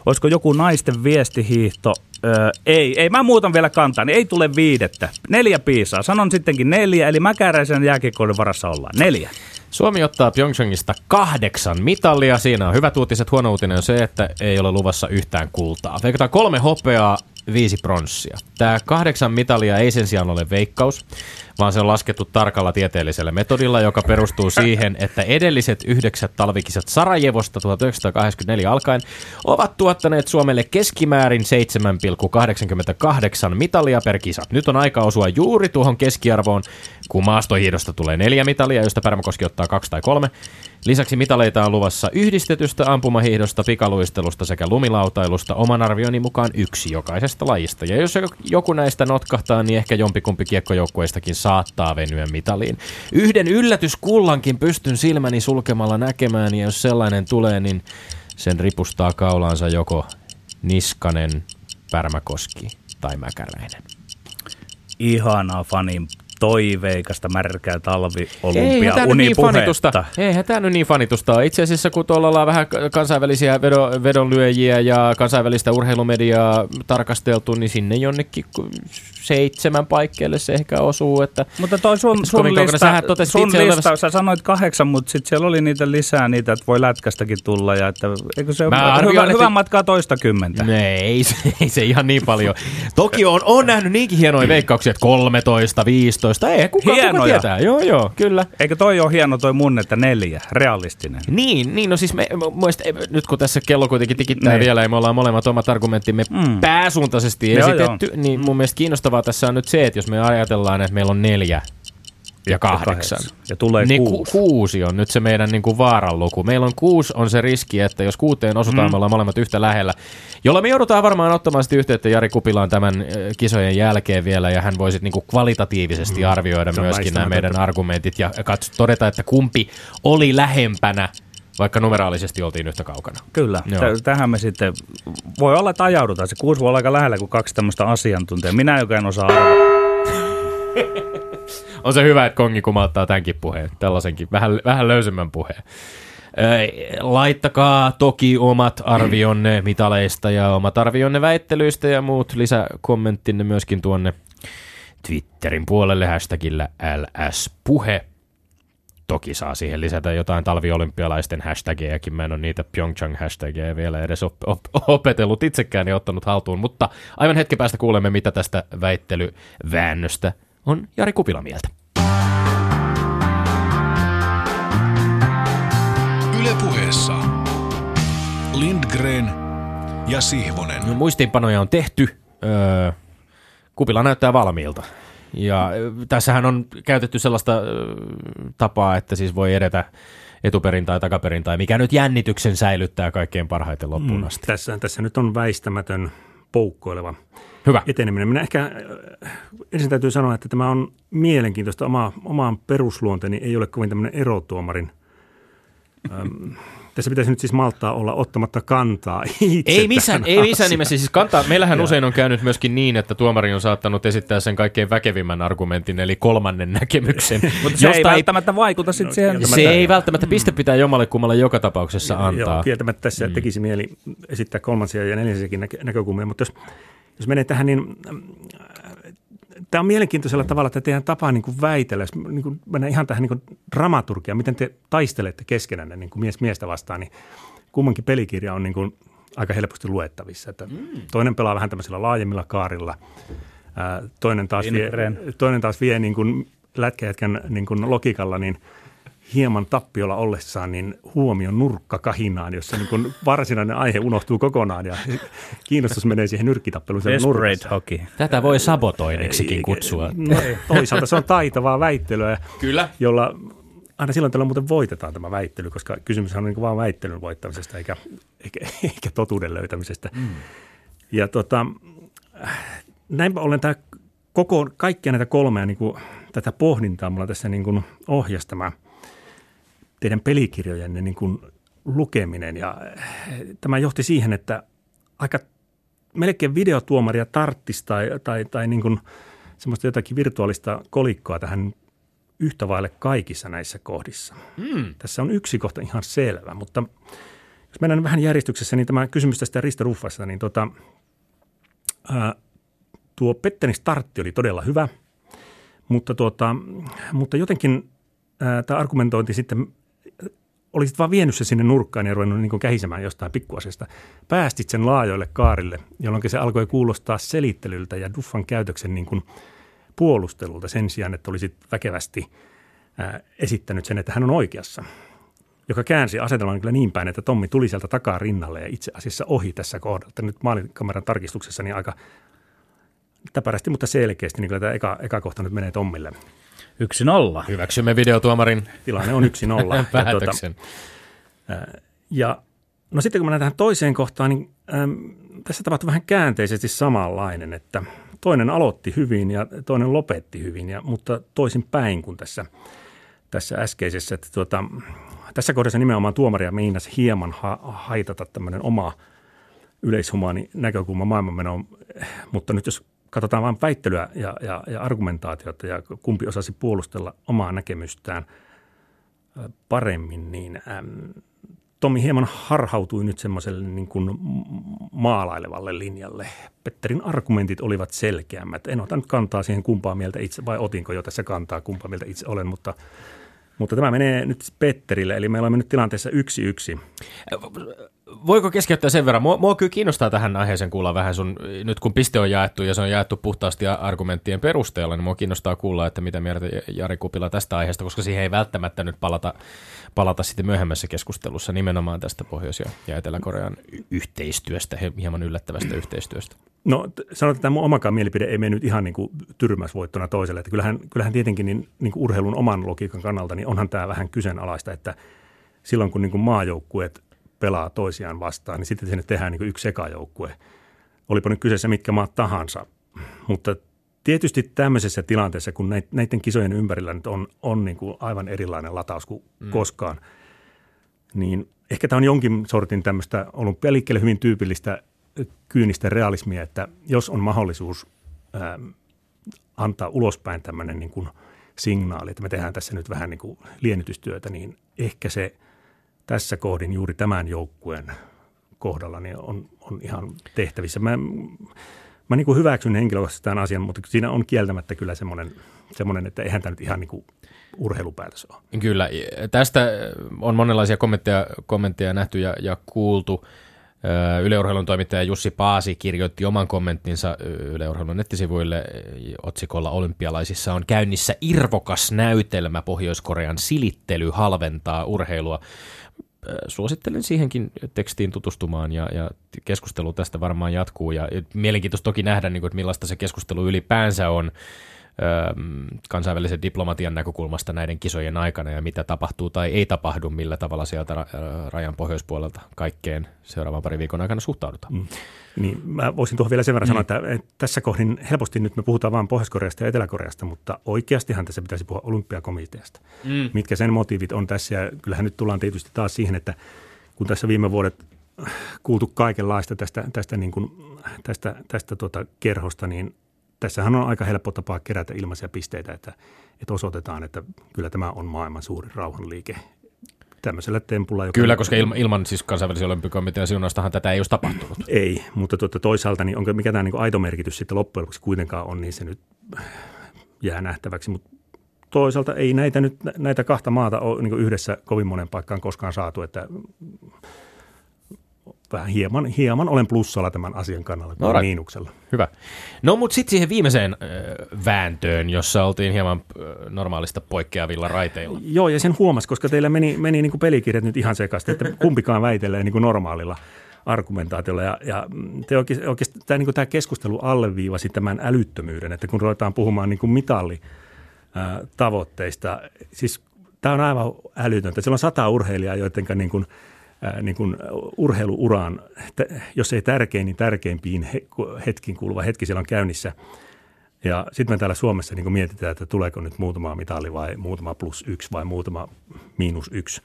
olisiko joku naisten viestihiihto, Öö, ei, ei, mä muutan vielä kantaa, niin ei tule viidettä. Neljä piisaa. Sanon sittenkin neljä, eli mäkäräisen jääkiekkoiden varassa ollaan. Neljä. Suomi ottaa Pyeongchangista kahdeksan mitalia. Siinä on hyvät uutiset. Huono uutinen on se, että ei ole luvassa yhtään kultaa. Veikataan kolme hopeaa, viisi pronssia. Tämä kahdeksan mitalia ei sen sijaan ole veikkaus, vaan se on laskettu tarkalla tieteellisellä metodilla, joka perustuu siihen, että edelliset yhdeksät talvikisat Sarajevosta 1984 alkaen ovat tuottaneet Suomelle keskimäärin 7,88 mitalia per kisa. Nyt on aika osua juuri tuohon keskiarvoon, kun maastohiidosta tulee neljä mitalia, josta Pärmäkoski ottaa kaksi tai kolme. Lisäksi mitaleita on luvassa yhdistetystä ampumahiihdosta, pikaluistelusta sekä lumilautailusta oman arvioni mukaan yksi jokaisesta lajista. Ja jos joku näistä notkahtaa, niin ehkä jompikumpi kiekkojoukkueistakin saattaa venyä mitaliin. Yhden yllätyskullankin pystyn silmäni sulkemalla näkemään, ja jos sellainen tulee, niin sen ripustaa kaulaansa joko Niskanen, Pärmäkoski tai Mäkäräinen. Ihanaa fanin toiveikasta märkää Eihän talviolympia tämä nyt niin fanitusta. unipuhetta. Eihän tämä nyt niin fanitusta. Itse asiassa kun tuolla ollaan vähän kansainvälisiä vedo, vedonlyöjiä ja kansainvälistä urheilumediaa tarkasteltu, niin sinne jonnekin seitsemän paikkeelle se ehkä osuu. Että Mutta toi sun, sun kaukana. lista, Sähän totesit sun lista olevasi- sä sanoit kahdeksan, mutta sitten siellä oli niitä lisää niitä, että voi lätkästäkin tulla. Ja että, eikö se Mä ole arvioin, hyvä, että- hyvä matkaa toista kymmentä? Ne, ei, se, ei se ihan niin paljon. Toki on, on nähnyt niinkin hienoja veikkauksia, että 13, 15, ei kuka, kuka Hienoja. tietää. Joo, joo, kyllä. Eikö toi ole hieno toi mun, että neljä, realistinen? Niin, niin, no siis me, muista, nyt kun tässä kello kuitenkin tikittää Niin. vielä ja me ollaan molemmat omat argumenttimme mm. Pääsuuntaisesti Joo, esitetty, niin mun mielestä kiinnostavaa tässä on nyt se, että jos me ajatellaan, että meillä on neljä ja kahdeksan, Ja tulee niin ku, kuusi. kuusi on nyt se meidän niin kuin vaaran luku. Meillä on kuusi on se riski, että jos kuuteen osutaan, mm. me ollaan molemmat yhtä lähellä. Jolla me joudutaan varmaan ottamaan sitten yhteyttä Jari Kupilaan tämän kisojen jälkeen vielä, ja hän voisi niin kuin kvalitatiivisesti mm. arvioida Se myöskin nämä meidän argumentit ja katso, todeta, että kumpi oli lähempänä, vaikka numeraalisesti oltiin yhtä kaukana. Kyllä. Tä- tähän me sitten, voi olla, että ajaudutaan. Se kuusi voi olla aika lähellä kuin kaksi tämmöistä asiantuntijaa. Minä, joka en osaa arvata. (laughs) On se hyvä, että Kongi kumauttaa tämänkin puheen, tällaisenkin vähän, vähän löysemmän puheen. Ö, Laittakaa toki omat arvionne mitaleista ja omat arvionne väittelyistä ja muut lisäkommenttinne myöskin tuonne Twitterin puolelle hashtagillä LS-puhe. Toki saa siihen lisätä jotain talviolympialaisten hashtagejakin. Mä en ole niitä Pyeongchang-hashtageja vielä edes op- op- opetellut itsekään ja ottanut haltuun, mutta aivan hetken päästä kuulemme, mitä tästä väittelyväännöstä on Jari Kupila mieltä. Yle Puheessa. Lindgren ja Sihvonen. No, muistiinpanoja on tehty. Öö, Kupila näyttää valmiilta. Ja tässähän on käytetty sellaista tapaa, että siis voi edetä etuperin tai takaperin tai mikä nyt jännityksen säilyttää kaikkein parhaiten loppuun asti. Tässä, tässä nyt on väistämätön poukkoileva Hyvä. eteneminen. Minä ehkä äh, ensin täytyy sanoa, että tämä on mielenkiintoista. Oma, omaan perusluonteeni ei ole kovin tämmöinen erotuomarin. Öm, (laughs) tässä pitäisi nyt siis malttaa olla ottamatta kantaa (laughs) itse Ei missään, ei missään nimessä. Siis kantaa, meillähän usein on käynyt myöskin niin, että tuomari on saattanut esittää sen kaikkein väkevimmän argumentin, eli kolmannen näkemyksen. (laughs) Mutta se ei välttämättä vaikuta sitten No, siihen. se ei välttämättä piste pitää jommalle kummalle joka tapauksessa antaa. Joo, kieltämättä tässä mm. tekisi mieli esittää kolmansia ja neljänsiäkin näkö- näkökulmia, mutta jos, jos menee tähän, niin mm, tämä on mielenkiintoisella tavalla, että teidän tapa niin kuin väitellä, jos niin kuin mennään ihan tähän niin kuin dramaturgiaan, miten te taistelette keskenänne niin kuin mies miestä vastaan, niin kummankin pelikirja on niin kuin aika helposti luettavissa. Että mm. Toinen pelaa vähän tämmöisillä laajemmilla kaarilla, ää, toinen taas vie, toinen taas vie niin kuin lätkäjätkän niin kuin logiikalla, niin hieman tappiolla ollessaan niin huomion nurkka kahinaan, jossa niin kuin varsinainen aihe unohtuu kokonaan ja kiinnostus menee siihen nyrkkitappeluun siellä nurkassa. hockey. Tätä voi sabotoinniksikin kutsua. No, toisaalta se on taitavaa väittelyä, Kyllä. jolla aina silloin tällä muuten voitetaan tämä väittely, koska kysymys on niin vain väittelyn voittamisesta eikä, eikä, eikä totuuden löytämisestä. Mm. Ja tota, näinpä ollen tämä koko, kaikkia näitä kolmea niin kuin, tätä pohdintaa mulla tässä niin kuin ohjasi tämä teidän pelikirjojenne niin kuin lukeminen. Ja eh, tämä johti siihen, että aika melkein videotuomaria tarttisi tai, tai, tai niin kuin semmoista jotakin virtuaalista kolikkoa tähän yhtä vaille kaikissa näissä kohdissa. Mm. Tässä on yksi kohta ihan selvä, mutta jos mennään vähän järjestyksessä, niin tämä kysymys tästä Risto Ruffasta, niin tota, ää, tuo Petterin startti oli todella hyvä, mutta, tuota, mutta jotenkin ää, tämä argumentointi sitten olisit vaan vienyt se sinne nurkkaan ja ruvennut niin kähisemään jostain pikkuasesta. Päästit sen laajoille kaarille, jolloin se alkoi kuulostaa selittelyltä ja Duffan käytöksen niin kuin puolustelulta sen sijaan, että olisit väkevästi ää, esittänyt sen, että hän on oikeassa. Joka käänsi asetelman kyllä niin päin, että Tommi tuli sieltä takaa rinnalle ja itse asiassa ohi tässä kohdalla. Nyt maalikameran tarkistuksessa niin aika täpärästi, mutta selkeästi, niin kyllä tämä eka, eka kohta nyt menee Tommille. Yksi nolla. Hyväksymme videotuomarin Tilanne on yksi nolla. (laughs) ja, tuota, päätöksen. ja no sitten kun mennään tähän toiseen kohtaan, niin äm, tässä tapahtui vähän käänteisesti samanlainen, että toinen aloitti hyvin ja toinen lopetti hyvin, ja, mutta toisin päin kuin tässä, tässä äskeisessä. Että tuota, tässä kohdassa nimenomaan tuomaria meinas hieman ha- haitata tämmöinen oma yleishumaani näkökulma maailmanmenoon, mutta nyt jos katsotaan vain väittelyä ja, ja, ja argumentaatiota ja kumpi osasi puolustella omaa näkemystään paremmin, niin äm, Tomi hieman harhautui nyt semmoiselle niin kuin maalailevalle linjalle. Petterin argumentit olivat selkeämmät. En ota nyt kantaa siihen kumpaa mieltä itse, vai otinko jo tässä kantaa kumpaa mieltä itse olen, mutta – mutta tämä menee nyt Petterille, eli meillä on mennyt tilanteessa yksi yksi. Voiko keskeyttää sen verran? Mua, mua kyllä kiinnostaa tähän aiheeseen kuulla vähän sun, nyt kun piste on jaettu ja se on jaettu puhtaasti argumenttien perusteella, niin mua kiinnostaa kuulla, että mitä mieltä Jari Kupila tästä aiheesta, koska siihen ei välttämättä nyt palata, palata sitten myöhemmässä keskustelussa nimenomaan tästä Pohjois- ja Etelä-Korean yhteistyöstä, hieman yllättävästä yhteistyöstä. No sanotaan, että tämä mun omakaan mielipide ei mennyt ihan niin kuin tyrmäsvoittona toiselle. Että kyllähän, kyllähän tietenkin niin, niin kuin urheilun oman logiikan kannalta, niin onhan tämä vähän kyseenalaista, että silloin kun niin kuin maajoukkueet pelaa toisiaan vastaan, niin sitten sinne tehdään niin yksi sekajoukkue. Olipa nyt kyseessä mitkä maat tahansa. Mutta tietysti tämmöisessä tilanteessa, kun näiden kisojen ympärillä nyt on, on niin kuin aivan erilainen lataus kuin mm. koskaan, niin ehkä tämä on jonkin sortin tämmöistä olympialiikkeelle hyvin tyypillistä kyynistä realismia, että jos on mahdollisuus ää, antaa ulospäin tämmöinen niin kuin signaali, että me tehdään tässä nyt vähän niin kuin liennytystyötä, niin ehkä se tässä kohdin juuri tämän joukkueen kohdalla niin on, on ihan tehtävissä. Mä, mä niin kuin hyväksyn henkilökohtaisesti tämän asian, mutta siinä on kieltämättä kyllä semmoinen, semmoinen että eihän tämä nyt ihan niin kuin urheilupäätös ole. Kyllä. Tästä on monenlaisia kommentteja, kommentteja nähty ja, ja kuultu. Yleurheilun toimittaja Jussi Paasi kirjoitti oman kommenttinsa Yleurheilun nettisivuille otsikolla Olympialaisissa on käynnissä irvokas näytelmä Pohjois-Korean silittely halventaa urheilua. Suosittelen siihenkin tekstiin tutustumaan ja, ja keskustelu tästä varmaan jatkuu. Ja mielenkiintoista toki nähdä, niin kuin, että millaista se keskustelu ylipäänsä on kansainvälisen diplomatian näkökulmasta näiden kisojen aikana ja mitä tapahtuu tai ei tapahdu, millä tavalla sieltä rajan pohjoispuolelta kaikkeen seuraavan parin viikon aikana suhtaudutaan. Mm. Niin, mä voisin tuohon vielä sen verran mm. sanoa, että tässä kohdin helposti nyt me puhutaan vain Pohjois-Koreasta ja Etelä-Koreasta, mutta oikeastihan tässä pitäisi puhua olympiakomiteasta. Mm. Mitkä sen motiivit on tässä ja kyllähän nyt tullaan tietysti taas siihen, että kun tässä viime vuodet kuultu kaikenlaista tästä, tästä, niin kuin, tästä, tästä tota kerhosta, niin tässähän on aika helppo tapa kerätä ilmaisia pisteitä, että, että osoitetaan, että kyllä tämä on maailman suurin rauhanliike tämmöisellä tempulla. Joka Kyllä, koska ilman, ilman siis kansainvälisen olympikomitean siunaustahan tätä ei olisi tapahtunut. Ei, mutta tuota, toisaalta niin onko mikä tämä niin aito merkitys sitten loppujen lopuksi kuitenkaan on, niin se nyt jää nähtäväksi. Mutta toisaalta ei näitä, nyt, näitä kahta maata ole niin yhdessä kovin monen paikkaan koskaan saatu, että vähän hieman, hieman olen plussalla tämän asian kannalla kuin no, miinuksella. Hyvä. No mutta sitten siihen viimeiseen äh, vääntöön, jossa oltiin hieman äh, normaalista poikkeavilla raiteilla. Joo, ja sen huomasi, koska teillä meni, meni niin kuin pelikirjat nyt ihan sekaisin, että kumpikaan väitelee niin kuin normaalilla argumentaatiolla. Ja, ja te oikeasti, oikeasti tämä, niin kuin tämä keskustelu alleviivasi tämän älyttömyyden, että kun ruvetaan puhumaan niin kuin mitalli tavoitteista, siis tämä on aivan älytöntä. Siellä on sata urheilijaa, joiden niin kuin – niin kuin urheiluuraan, jos ei tärkein, niin tärkeimpiin hetkiin kuuluva hetki siellä on käynnissä. Ja sitten me täällä Suomessa niin mietitään, että tuleeko nyt muutama mitali vai muutama plus yksi vai muutama miinus yksi.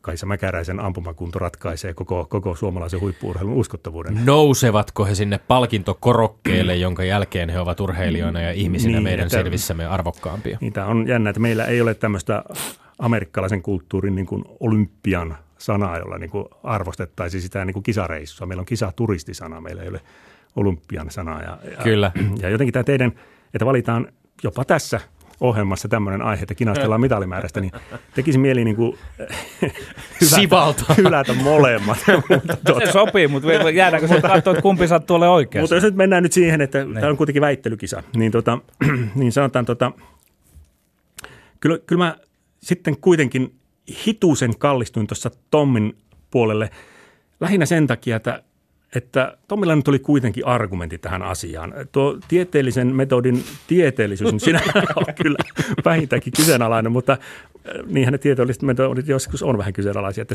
Kaisa Mäkäräisen ampumakunto ratkaisee koko, koko suomalaisen huippuurheilun uskottavuuden. Nousevatko he sinne palkintokorokkeelle, jonka jälkeen he ovat urheilijoina ja ihmisinä niin, meidän että, selvissämme arvokkaampia? Niin, tämä on jännä, että meillä ei ole tämmöistä amerikkalaisen kulttuurin niin kuin olympian sanaa, jolla niin kuin arvostettaisiin sitä niin kuin kisareissua. Meillä on kisaturistisana, meillä ei ole olympian sanaa. Ja, ja, Kyllä. (clears throat) Ja jotenkin tämä teidän, että valitaan jopa tässä ohjelmassa tämmöinen aihe, että kinastellaan mitalimäärästä, niin tekisi mieli niin kuin (laughs) hylätä, (laughs) hylätä molemmat. (laughs) mutta tuota, se sopii, mutta jäädäänkö se katsoa, että kumpi sattuu ole oikeassa? Mutta jos nyt mennään nyt siihen, että ne. tämä on kuitenkin väittelykisa, niin, tota, (clears throat) niin sanotaan, tota, kyllä, kyllä mä sitten kuitenkin hituisen kallistuin tuossa Tommin puolelle lähinnä sen takia, että että Tommilla nyt oli kuitenkin argumentti tähän asiaan. Tuo tieteellisen metodin tieteellisyys, niin sinä (laughs) on kyllä vähintäänkin kyseenalainen, mutta niinhän ne tieteelliset metodit joskus on vähän kyseenalaisia. Että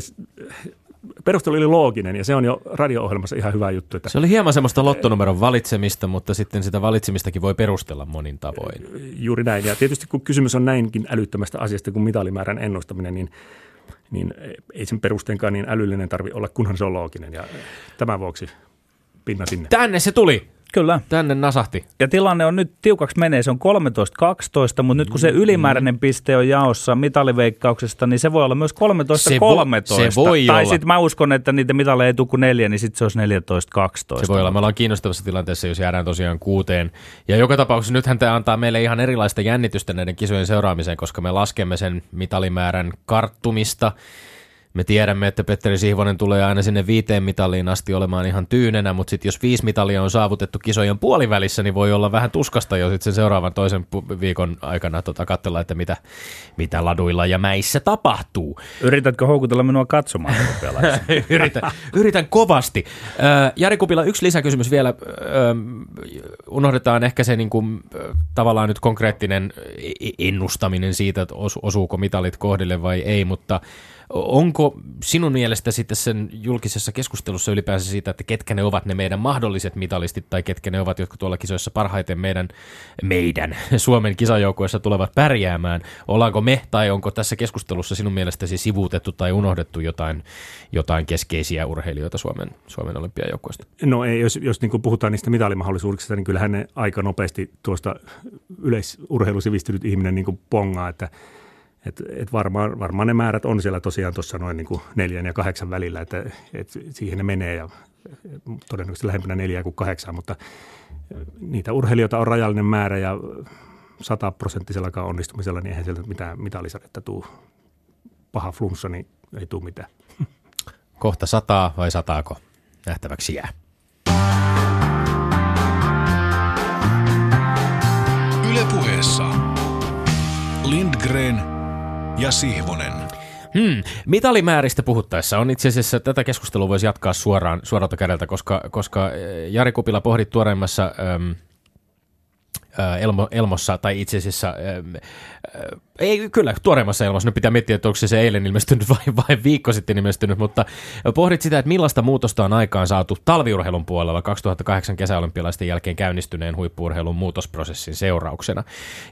perustelu oli looginen ja se on jo radio-ohjelmassa ihan hyvä juttu. Että se oli hieman semmoista lottonumeron valitsemista, mutta sitten sitä valitsemistakin voi perustella monin tavoin. Juuri näin. Ja tietysti kun kysymys on näinkin älyttömästä asiasta kuin mitalimäärän ennustaminen, niin niin ei sen perusteenkaan niin älyllinen tarvi olla, kunhan se on looginen. Ja tämän vuoksi pinna sinne. Tänne se tuli. Kyllä. Tänne nasahti. Ja tilanne on nyt tiukaksi menee, se on 13-12, mutta nyt kun se ylimääräinen piste on jaossa mitaliveikkauksesta, niin se voi olla myös 13-13. Se vo- se voi tai sitten mä uskon, että niitä mitaleja ei tule kuin neljä, niin sitten se olisi 14-12. Se voi olla. Me ollaan kiinnostavassa tilanteessa, jos jäädään tosiaan kuuteen. Ja joka tapauksessa nythän tämä antaa meille ihan erilaista jännitystä näiden kisojen seuraamiseen, koska me laskemme sen mitalimäärän karttumista. Me tiedämme, että Petteri Sihvonen tulee aina sinne viiteen mitaliin asti olemaan ihan tyynenä, mutta sitten jos viisi mitalia on saavutettu kisojen puolivälissä, niin voi olla vähän tuskasta jo sitten sen seuraavan toisen viikon aikana tota, katsella, että mitä, mitä laduilla ja mäissä tapahtuu. Yritätkö houkutella minua katsomaan (laughs) yritän, yritän kovasti. Jari Kupila, yksi lisäkysymys vielä. Unohdetaan ehkä se niin kuin, tavallaan nyt konkreettinen ennustaminen siitä, että osu- osuuko mitalit kohdille vai ei, mutta onko sinun mielestä sitten sen julkisessa keskustelussa ylipäänsä siitä, että ketkä ne ovat ne meidän mahdolliset mitalistit tai ketkä ne ovat, jotka tuolla kisoissa parhaiten meidän, meidän (laughs) Suomen kisajoukoissa tulevat pärjäämään? Ollaanko me tai onko tässä keskustelussa sinun mielestäsi sivuutettu tai unohdettu jotain, jotain keskeisiä urheilijoita Suomen, Suomen olympiajoukkoista? No ei, jos, jos niin puhutaan niistä mitalimahdollisuuksista, niin kyllähän ne aika nopeasti tuosta yleisurheilusivistynyt ihminen niin pongaa, että et, et varmaan, varmaan ne määrät on siellä tosiaan tuossa noin niin kuin neljän ja kahdeksan välillä, että et siihen ne menee ja todennäköisesti lähempänä neljää kuin kahdeksan, mutta niitä urheilijoita on rajallinen määrä ja sataprosenttisellakaan onnistumisella, niin eihän sieltä mitään mitalisarjetta tuu paha flunssa, niin ei tule mitään. (laughs) Kohta sataa vai sataako? Nähtäväksi jää. Ylepuheessa Lindgren ja Sihvonen. Hmm. Mitalimääristä puhuttaessa on itse asiassa, tätä keskustelua voisi jatkaa suoraan, suoralta kädeltä, koska, koska eh, Jari Kupila pohdit tuoreimmassa ä, Elmo, Elmossa, tai itse asiassa, äm, ä, ei kyllä, tuoreimmassa Elmossa, nyt pitää miettiä, että onko se, se eilen ilmestynyt vai, vai viikko sitten ilmestynyt, mutta pohdit sitä, että millaista muutosta on aikaan saatu talviurheilun puolella 2008 kesäolympialaisten jälkeen käynnistyneen huippuurheilun muutosprosessin seurauksena.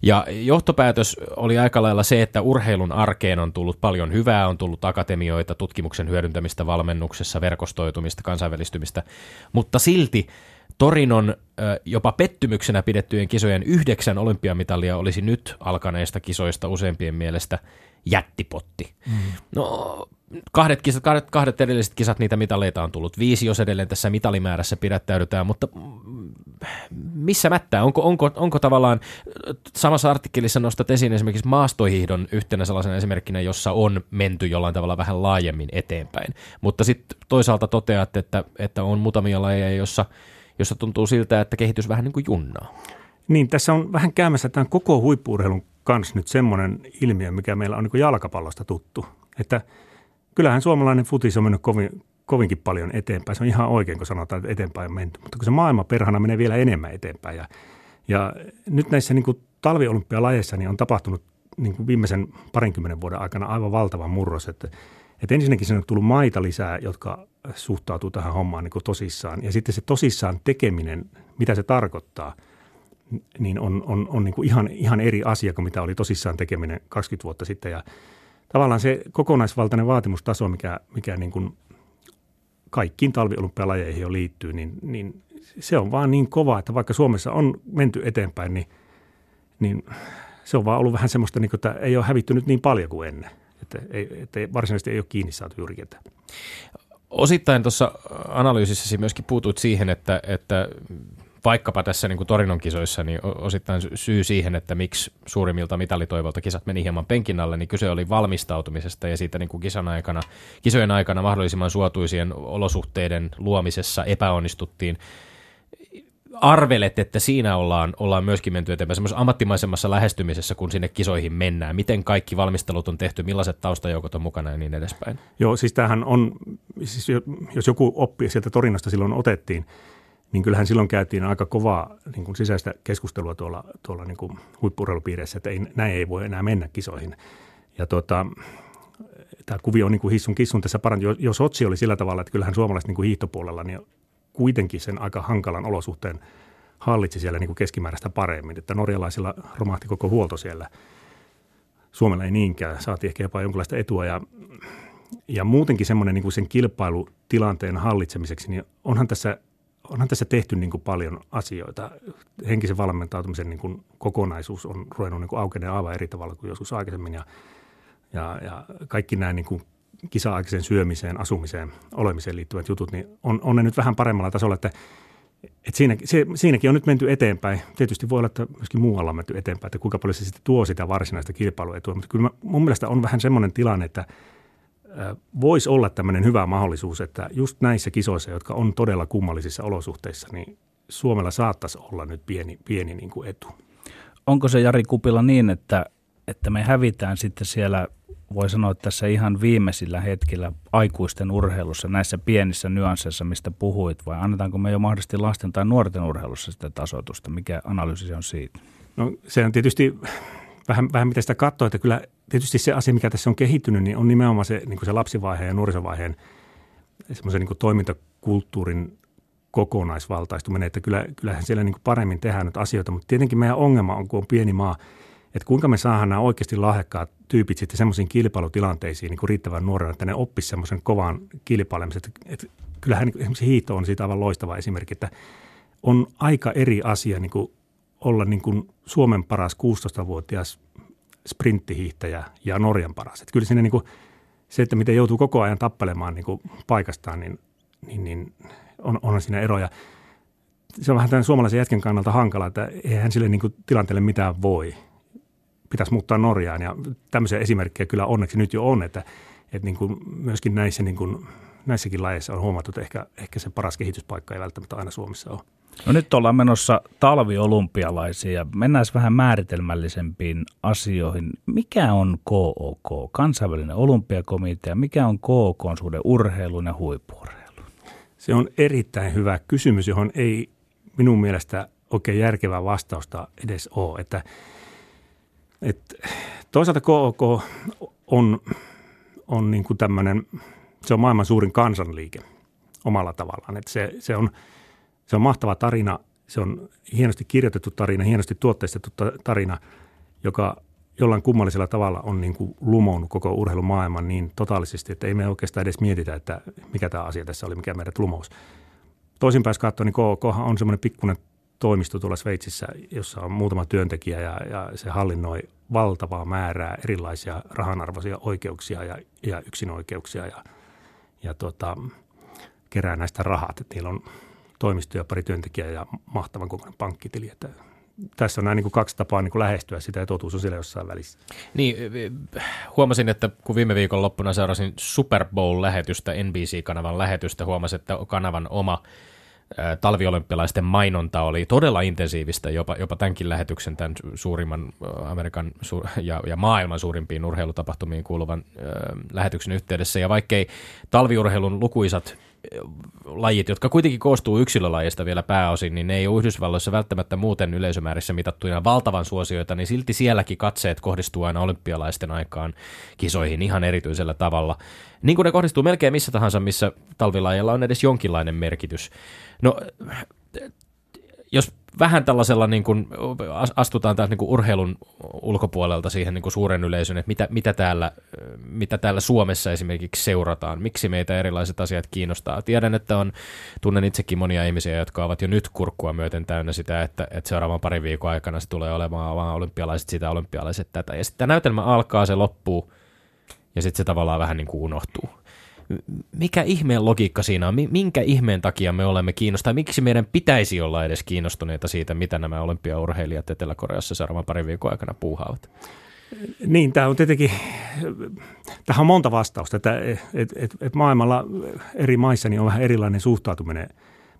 Ja johtopäätös oli aika lailla se, että urheilun arkeen on tullut paljon hyvää, on tullut akatemioita, tutkimuksen hyödyntämistä valmennuksessa, verkostoitumista, kansainvälistymistä, mutta silti Torinon jopa pettymyksenä pidettyjen kisojen yhdeksän olympiamitalia olisi nyt alkaneista kisoista useimpien mielestä jättipotti. Mm. No, kahdet, kisat, kahdet, kahdet edelliset kisat, niitä mitaleita on tullut viisi, jos edelleen tässä mitalimäärässä pidättäydytään, mutta missä mättää? Onko, onko, onko tavallaan, samassa artikkelissa nostat esiin esimerkiksi maastohiihdon yhtenä sellaisena esimerkkinä, jossa on menty jollain tavalla vähän laajemmin eteenpäin, mutta sitten toisaalta toteat, että, että on muutamia lajeja, jossa jossa tuntuu siltä, että kehitys vähän niin kuin junnaa. Niin, tässä on vähän käymässä tämän koko huippuurheilun kanssa nyt semmoinen ilmiö, mikä meillä on niin jalkapallosta tuttu. Että kyllähän suomalainen futis on mennyt kovin, kovinkin paljon eteenpäin. Se on ihan oikein, kun sanotaan, että eteenpäin on menty. Mutta kun se maailma perhana menee vielä enemmän eteenpäin. Ja, ja nyt näissä niin kuin talviolympialajeissa niin on tapahtunut niin kuin viimeisen parinkymmenen vuoden aikana aivan valtava murros. Että, että ensinnäkin sinne on tullut maita lisää, jotka suhtautuu tähän hommaan niin kuin tosissaan. Ja sitten se tosissaan tekeminen, mitä se tarkoittaa, niin on, on, on niin kuin ihan, ihan eri asia kuin mitä oli tosissaan tekeminen 20 vuotta sitten. Ja tavallaan se kokonaisvaltainen vaatimustaso, mikä, mikä niin kuin kaikkiin talviolympialajeihin jo liittyy, niin, niin se on vaan niin kova, että vaikka Suomessa on menty eteenpäin, niin, niin se on vaan ollut vähän semmoista, niin kuin, että ei ole hävittynyt niin paljon kuin ennen. Että, ei, että varsinaisesti ei ole kiinni saatu juuri ketään. Osittain tuossa analyysissäsi myöskin puutuit siihen, että, että vaikkapa tässä niin kuin Torinon kisoissa, niin osittain syy siihen, että miksi suurimmilta mitalitoivolta kisat meni hieman penkin alle, niin kyse oli valmistautumisesta ja siitä niin kuin kisan aikana, kisojen aikana mahdollisimman suotuisien olosuhteiden luomisessa epäonnistuttiin. Arvelet, että siinä ollaan, ollaan myöskin menty eteenpäin semmoisessa ammattimaisemmassa lähestymisessä, kun sinne kisoihin mennään. Miten kaikki valmistelut on tehty, millaiset taustajoukot on mukana ja niin edespäin? Joo, siis tämähän on, siis jos joku oppi sieltä Torinosta silloin otettiin, niin kyllähän silloin käytiin aika kovaa niin kuin sisäistä keskustelua tuolla, tuolla niin kuin huippurheilupiireissä, että ei, näin ei voi enää mennä kisoihin. Ja tota, tämä kuvio on niin kuin hissun kissun tässä parantunut. Jo, jo Sotsi oli sillä tavalla, että kyllähän suomalaiset niin kuin hiihtopuolella niin kuitenkin sen aika hankalan olosuhteen hallitsi siellä niin kuin keskimääräistä paremmin. Että norjalaisilla romahti koko huolto siellä. Suomella ei niinkään, saatiin ehkä jopa jonkinlaista etua ja, ja muutenkin semmoinen niin kuin sen kilpailutilanteen hallitsemiseksi, niin onhan tässä onhan tässä tehty niin kuin paljon asioita. Henkisen valmentautumisen niin kuin kokonaisuus on ruvennut niin aukenemaan aivan eri tavalla kuin joskus aikaisemmin ja, ja, ja kaikki nämä niin kuin kisa-aikaiseen syömiseen, asumiseen, olemiseen liittyvät jutut, niin on, on ne nyt vähän paremmalla tasolla, että et siinä, se, siinäkin on nyt menty eteenpäin. Tietysti voi olla, että myöskin muualla on menty eteenpäin, että kuinka paljon se sitten tuo sitä varsinaista kilpailuetua. Mutta kyllä mä, mun mielestä on vähän semmoinen tilanne, että voisi olla tämmöinen hyvä mahdollisuus, että just näissä kisoissa, jotka on todella kummallisissa olosuhteissa, niin Suomella saattaisi olla nyt pieni, pieni niin kuin etu. Onko se Jari Kupila niin, että, että me hävitään sitten siellä voi sanoa että tässä ihan viimeisillä hetkillä aikuisten urheilussa, näissä pienissä nyansseissa, mistä puhuit, vai annetaanko me jo mahdollisesti lasten tai nuorten urheilussa sitä tasoitusta? Mikä analyysi on siitä? No se on tietysti vähän, vähän mitä sitä katsoo, että kyllä tietysti se asia, mikä tässä on kehittynyt, niin on nimenomaan se, niin se lapsivaiheen ja nuorisovaiheen semmoisen niin toimintakulttuurin kokonaisvaltaistuminen, että kyllä, kyllähän siellä niin paremmin tehdään nyt asioita, mutta tietenkin meidän ongelma on, kun on pieni maa – että kuinka me saadaan nämä oikeasti lahjakkaat tyypit sitten semmoisiin kilpailutilanteisiin niin kuin riittävän nuorena, että ne oppisivat semmoisen kovan kilpailemisen. Että, että kyllähän niin esimerkiksi hiito on siitä aivan loistava esimerkki, että on aika eri asia niin kuin olla niin kuin Suomen paras 16-vuotias sprinttihiihtäjä ja Norjan paras. Että kyllä siinä niin kuin se, että miten joutuu koko ajan tappelemaan niin kuin paikastaan, niin, niin, niin on, on siinä eroja. Se on vähän tämän suomalaisen jätken kannalta hankala, että eihän sille niin kuin tilanteelle mitään voi – pitäisi muuttaa Norjaan. Ja tämmöisiä esimerkkejä kyllä onneksi nyt jo on, että, että niin kuin myöskin näissä, niin kuin, näissäkin lajeissa on huomattu, että ehkä, ehkä se paras kehityspaikka ei välttämättä aina Suomessa ole. No nyt ollaan menossa talviolympialaisiin ja mennään vähän määritelmällisempiin asioihin. Mikä on KOK, kansainvälinen olympiakomitea, mikä on KOK suhde urheilun ja huippuurheilun? Se on erittäin hyvä kysymys, johon ei minun mielestä oikein järkevää vastausta edes ole. Että et toisaalta KOK on, on niin kuin tämmöinen, se on maailman suurin kansanliike omalla tavallaan. Et se, se, on, se on mahtava tarina, se on hienosti kirjoitettu tarina, hienosti tuotteistettu tarina, joka jollain kummallisella tavalla on niin kuin lumounut koko urheilumaailman niin totaalisesti, että ei me oikeastaan edes mietitä, että mikä tämä asia tässä oli, mikä meidät lumous. Toisinpäin katsoen, niin KOK on semmoinen pikkuinen toimisto tuolla Sveitsissä, jossa on muutama työntekijä ja, ja se hallinnoi valtavaa määrää erilaisia rahanarvoisia oikeuksia ja, ja yksinoikeuksia ja, ja tota, kerää näistä rahat. Et niillä on toimisto ja pari työntekijää ja mahtavan kokoinen pankkitili. Että tässä on näin niin kuin kaksi tapaa niin kuin lähestyä sitä ja totuus on siellä jossain välissä. Niin, huomasin, että kun viime viikon loppuna seurasin Super Bowl-lähetystä, NBC-kanavan lähetystä, huomasin, että kanavan oma – talviolympialaisten mainonta oli todella intensiivistä, jopa, jopa tämänkin lähetyksen, tämän suurimman Amerikan suur, ja, ja maailman suurimpiin urheilutapahtumiin kuuluvan äh, lähetyksen yhteydessä. Ja vaikkei talviurheilun lukuisat lajit, jotka kuitenkin koostuu yksilölajista vielä pääosin, niin ne ei ole Yhdysvalloissa välttämättä muuten yleisömäärissä mitattuina valtavan suosioita, niin silti sielläkin katseet kohdistuu aina olympialaisten aikaan kisoihin ihan erityisellä tavalla. Niin kuin ne kohdistuu melkein missä tahansa, missä talvilajilla on edes jonkinlainen merkitys. No, jos vähän tällaisella niin kuin, astutaan taas niin kuin urheilun ulkopuolelta siihen niin kuin suuren yleisön, että mitä, mitä, täällä, mitä täällä Suomessa esimerkiksi seurataan, miksi meitä erilaiset asiat kiinnostaa. Tiedän, että on, tunnen itsekin monia ihmisiä, jotka ovat jo nyt kurkkua myöten täynnä sitä, että, että seuraavan parin viikon aikana se tulee olemaan vaan olympialaiset sitä, olympialaiset tätä. Ja sitten näytelmä alkaa, se loppuu, ja sitten se tavallaan vähän niin kuin unohtuu mikä ihmeen logiikka siinä on? Minkä ihmeen takia me olemme kiinnostuneita? Miksi meidän pitäisi olla edes kiinnostuneita siitä, mitä nämä olympiaurheilijat Etelä-Koreassa seuraavan parin viikon aikana puuhaavat? Niin, tämä on tietenkin, tähän on monta vastausta, että et, et, et maailmalla eri maissa niin on vähän erilainen suhtautuminen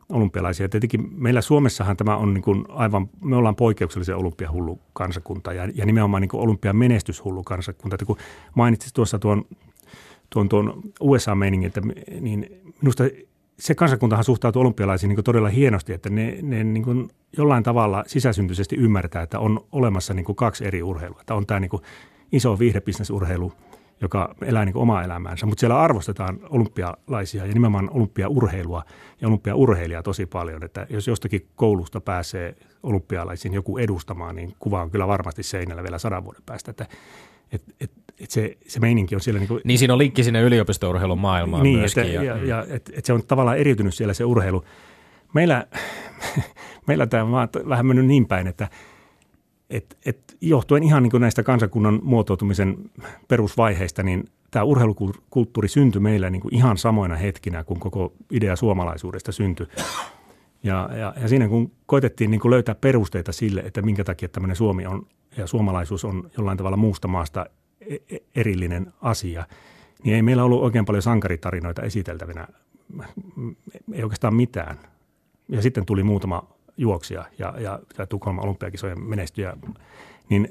olympialaisia. Tietenkin meillä Suomessahan tämä on niin kuin aivan, me ollaan poikkeuksellisen olympiahullu kansakunta ja, ja nimenomaan niin olympiamenestyshullu kansakunta. Että kun mainitsit tuossa tuon tuon, tuon USA-meiningin, että niin minusta se kansakuntahan suhtautuu olympialaisiin niin todella hienosti, että ne, ne niin jollain tavalla sisäsyntyisesti ymmärtää, että on olemassa niin kuin kaksi eri urheilua. Että on tämä niin kuin iso viihdebisnesurheilu, joka elää niin omaa elämäänsä, mutta siellä arvostetaan olympialaisia ja nimenomaan olympiaurheilua ja olympiaurheilijaa tosi paljon. Että jos jostakin koulusta pääsee olympialaisiin joku edustamaan, niin kuva on kyllä varmasti seinällä vielä sadan vuoden päästä. Että et, et, et se, se meininki on siellä. Niin, kuin, niin siinä on linkki sinne yliopistourheilun maailmaan niin, myöskin. Että, ja, ja, ja et, et se on tavallaan eriytynyt siellä se urheilu. meillä, (laughs) meillä tämä on vaan vähän mennyt niin päin, että et, et johtuen ihan niin kuin näistä kansakunnan muotoutumisen perusvaiheista, niin tämä urheilukulttuuri syntyi meillä niin kuin ihan samoina hetkinä, kun koko idea suomalaisuudesta syntyi. Ja, ja, ja siinä kun koitettiin niin kuin löytää perusteita sille, että minkä takia tämmöinen Suomi on ja suomalaisuus on jollain tavalla muusta maasta erillinen asia, niin ei meillä ollut oikein paljon sankaritarinoita esiteltävinä, ei oikeastaan mitään. Ja sitten tuli muutama juoksija ja, ja, ja Tukholman olympiakisojen menestyjä, niin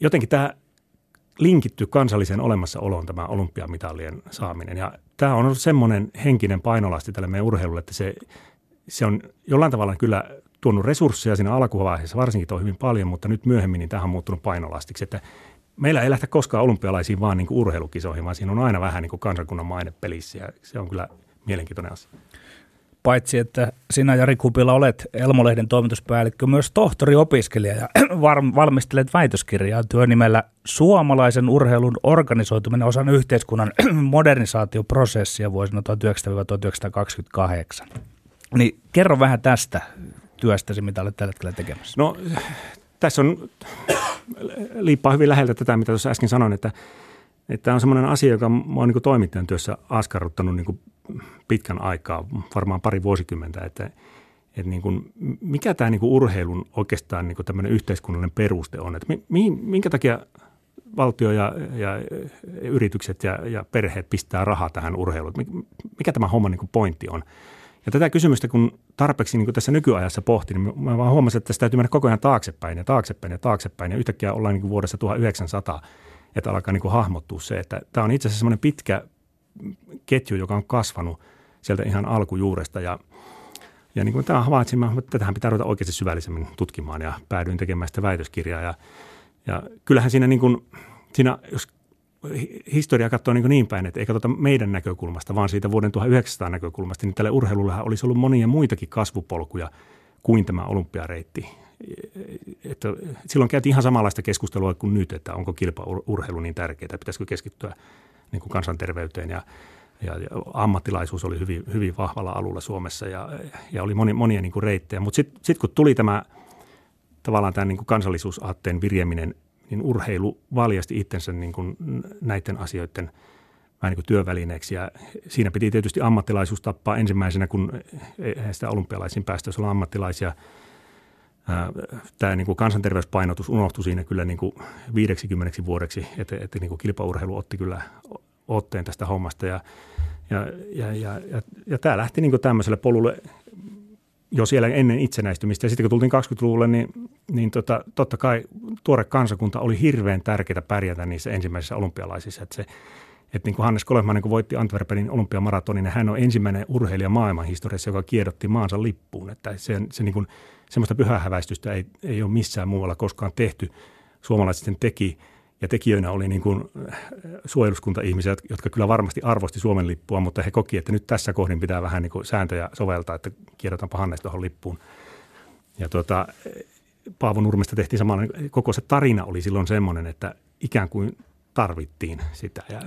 jotenkin tämä linkitty kansalliseen olemassaoloon tämä olympiamitalien saaminen. Ja tämä on ollut semmoinen henkinen painolasti tälle meidän urheilulle, että se, se on jollain tavalla kyllä tuonut resursseja siinä alkuvaiheessa, varsinkin tuo hyvin paljon, mutta nyt myöhemmin niin tähän on muuttunut painolastiksi, että meillä ei lähtä koskaan olympialaisiin vaan niin kuin urheilukisoihin, vaan siinä on aina vähän niin kuin kansakunnan maine pelissä ja se on kyllä mielenkiintoinen asia. Paitsi, että sinä Jari Kupila olet Elmolehden toimituspäällikkö, myös tohtoriopiskelija ja (clears throat) valmistelet väitöskirjaa työnimellä Suomalaisen urheilun organisoituminen osan yhteiskunnan (clears throat) modernisaatioprosessia vuosina 1900-1928. Niin kerro vähän tästä työstäsi, mitä olet tällä hetkellä tekemässä. No tässä on, (coughs) liippaa hyvin läheltä tätä, mitä tuossa äsken sanoin, että, tämä on semmoinen asia, joka on niin toimittajan työssä askarruttanut niin pitkän aikaa, varmaan pari vuosikymmentä, että, että niin kuin, mikä tämä niin urheilun oikeastaan niin tämmöinen yhteiskunnallinen peruste on, että mi, minkä takia valtio ja, ja yritykset ja, ja perheet pistää rahaa tähän urheiluun, mikä tämä homma niin pointti on. Ja tätä kysymystä, kun tarpeeksi niin kuin tässä nykyajassa pohtin, niin mä vaan huomasin, että tässä täytyy mennä koko ajan taaksepäin ja taaksepäin ja taaksepäin. Ja yhtäkkiä ollaan niin kuin vuodessa 1900, että alkaa niin kuin hahmottua se, että tämä on itse asiassa semmoinen pitkä ketju, joka on kasvanut sieltä ihan alkujuuresta. Ja, ja niin kuin tämä havaitsin, että tätähän pitää ruveta oikeasti syvällisemmin tutkimaan ja päädyin tekemään sitä väitöskirjaa. Ja, ja kyllähän siinä, niin kuin, siinä jos historia katsoo niin, niin päin, että ei katsota meidän näkökulmasta, vaan siitä vuoden 1900 näkökulmasta, niin tälle urheilulle olisi ollut monia muitakin kasvupolkuja kuin tämä olympiareitti. Että silloin käytiin ihan samanlaista keskustelua kuin nyt, että onko kilpaurheilu niin tärkeää, pitäisikö keskittyä niin kuin kansanterveyteen ja, ja, ja ammattilaisuus oli hyvin, hyvin vahvalla alulla Suomessa ja, ja oli moni, monia niin kuin reittejä. Mutta sitten sit kun tuli tämä tavallaan tämä niin kuin kansallisuusaatteen virjeminen – niin urheilu valjasti itsensä niin kuin näiden asioiden vähän niin kuin työvälineeksi. Ja siinä piti tietysti ammattilaisuus tappaa ensimmäisenä, kun eihän sitä olympialaisiin päästä, jos olla ammattilaisia. Tämä niin kuin kansanterveyspainotus unohtui siinä kyllä niin kuin 50 vuodeksi, että, että niin kuin kilpaurheilu otti kyllä otteen tästä hommasta. Ja, ja, ja, ja, ja, ja tämä lähti niin kuin tämmöiselle polulle jo siellä ennen itsenäistymistä. Ja sitten kun tultiin 20-luvulle, niin, niin tota, totta kai tuore kansakunta oli hirveän tärkeää pärjätä niissä ensimmäisissä olympialaisissa. Että se, että niin kuin Hannes Kolehmainen, niin kun voitti Antwerpenin olympiamaratonin, niin hän on ensimmäinen urheilija maailman historiassa, joka kiedotti maansa lippuun. Että se, se niin kuin, semmoista pyhähäväistystä ei, ei ole missään muualla koskaan tehty. Suomalaiset sen teki – ja tekijöinä oli niin kuin äh, suojeluskunta-ihmisiä, jotka kyllä varmasti arvosti Suomen lippua, mutta he koki, että nyt tässä kohdin pitää vähän niin kuin sääntöjä soveltaa, että kierrotaanpa Hannes tuohon lippuun. Ja tuota, Paavo Nurmesta tehtiin samalla, koko se tarina oli silloin semmoinen, että ikään kuin tarvittiin sitä. Ja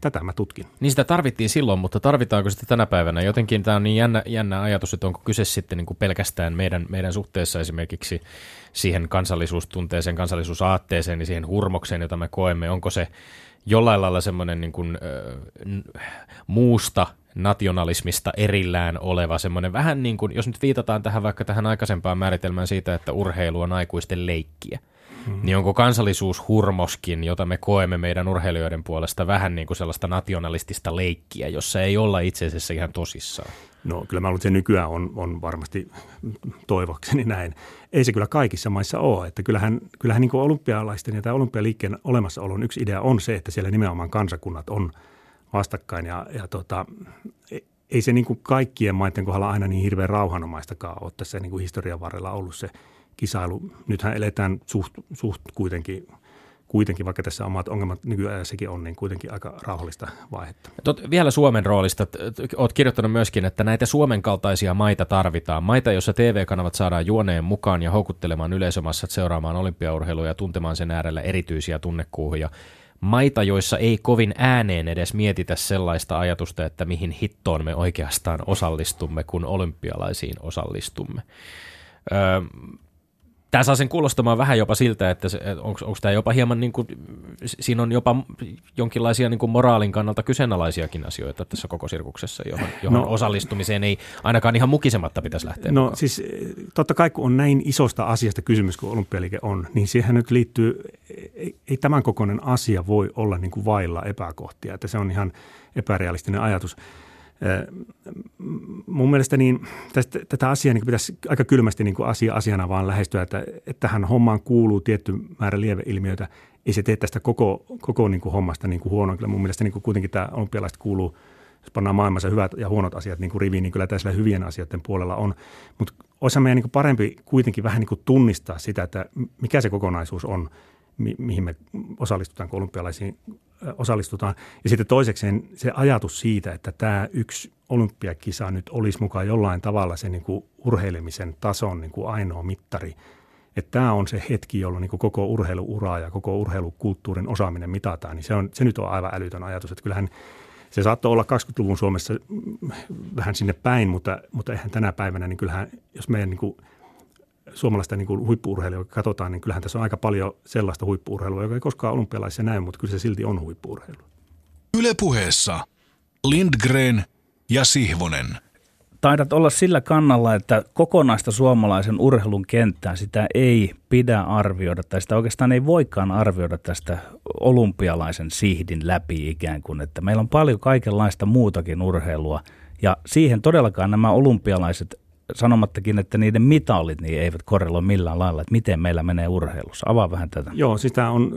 tätä mä tutkin. Niin sitä tarvittiin silloin, mutta tarvitaanko sitä tänä päivänä? Jotenkin tämä on niin jännä, jännä ajatus, että onko kyse sitten niin kuin pelkästään meidän, meidän suhteessa esimerkiksi siihen kansallisuustunteeseen, kansallisuusaatteeseen ja siihen hurmokseen, jota me koemme. Onko se jollain lailla semmoinen niin kuin, äh, muusta nationalismista erillään oleva semmoinen vähän niin kuin, jos nyt viitataan tähän vaikka tähän aikaisempaan määritelmään siitä, että urheilu on aikuisten leikkiä – mm. niin onko kansallisuushurmoskin, jota me koemme meidän urheilijoiden puolesta vähän niin kuin sellaista nationalistista leikkiä, jossa ei olla itse asiassa ihan tosissaan? No kyllä mä luulen, että se nykyään on, on varmasti toivokseni näin. Ei se kyllä kaikissa maissa ole. Että kyllähän, kyllähän niin kuin olympialaisten ja tämä olympialiikkeen olemassaolon yksi idea on se, että siellä nimenomaan kansakunnat on vastakkain ja, ja tota, e, ei se niin kuin kaikkien maiden kohdalla aina niin hirveän rauhanomaistakaan ole tässä niin kuin historian varrella ollut se – kisailu. Nythän eletään suht, suht kuitenkin, kuitenkin, vaikka tässä omat ongelmat nykyajassakin on, niin kuitenkin aika rauhallista vaihetta. Tot, vielä Suomen roolista. Olet kirjoittanut myöskin, että näitä Suomen kaltaisia maita tarvitaan. Maita, joissa TV-kanavat saadaan juoneen mukaan ja houkuttelemaan yleisömassat seuraamaan olympiaurheilua ja tuntemaan sen äärellä erityisiä tunnekuuhuja. maita, joissa ei kovin ääneen edes mietitä sellaista ajatusta, että mihin hittoon me oikeastaan osallistumme, kun olympialaisiin osallistumme. Öö, Tämä saa sen kuulostamaan vähän jopa siltä, että onko tämä jopa hieman, niin kuin, siinä on jopa jonkinlaisia niin kuin moraalin kannalta kyseenalaisiakin asioita tässä koko sirkuksessa, johon, johon no, osallistumiseen ei ainakaan ihan mukisematta pitäisi lähteä. No mukaan. siis totta kai kun on näin isosta asiasta kysymys kuin olympialiike on, niin siihen nyt liittyy, ei, ei tämän kokoinen asia voi olla niin kuin vailla epäkohtia, että se on ihan epärealistinen ajatus mun mielestä niin, tästä, tätä asiaa niin pitäisi aika kylmästi niin kuin asia asiana vaan lähestyä, että, että tähän hommaan kuuluu tietty määrä lieveilmiöitä. Ei se tee tästä koko, koko niin kuin hommasta niin kuin huonoa. Kyllä mun mielestä niin kuin kuitenkin tämä olympialaiset kuuluu, jos pannaan maailmassa hyvät ja huonot asiat niin kuin riviin, niin kyllä tässä hyvien asioiden puolella on. Mutta olisi meidän niin kuin parempi kuitenkin vähän niin kuin tunnistaa sitä, että mikä se kokonaisuus on, mi- mihin me osallistutaan, olympialaisiin osallistutaan. Ja sitten toisekseen se ajatus siitä, että tämä yksi olympiakisa nyt olisi mukaan jollain tavalla se niin kuin urheilemisen tason niin kuin ainoa mittari. Että tämä on se hetki, jolloin niin kuin koko urheiluura ja koko urheilukulttuurin osaaminen mitataan, niin se, on, se nyt on aivan älytön ajatus. Että kyllähän se saattoi olla 20-luvun Suomessa vähän sinne päin, mutta, mutta eihän tänä päivänä, niin kyllähän jos meidän niin suomalaista niin kuin huippuurheilua katsotaan, niin kyllähän tässä on aika paljon sellaista huippuurheilua, joka ei koskaan olympialaisissa näy, mutta kyllä se silti on huippuurheilu. Ylepuheessa Lindgren ja Sihvonen. Taidat olla sillä kannalla, että kokonaista suomalaisen urheilun kenttää sitä ei pidä arvioida, tai sitä oikeastaan ei voikaan arvioida tästä olympialaisen sihdin läpi ikään kuin, että meillä on paljon kaikenlaista muutakin urheilua, ja siihen todellakaan nämä olympialaiset sanomattakin, että niiden mitalit niin eivät korreloi millään lailla, että miten meillä menee urheilussa. Avaa vähän tätä. Joo, siis tämä on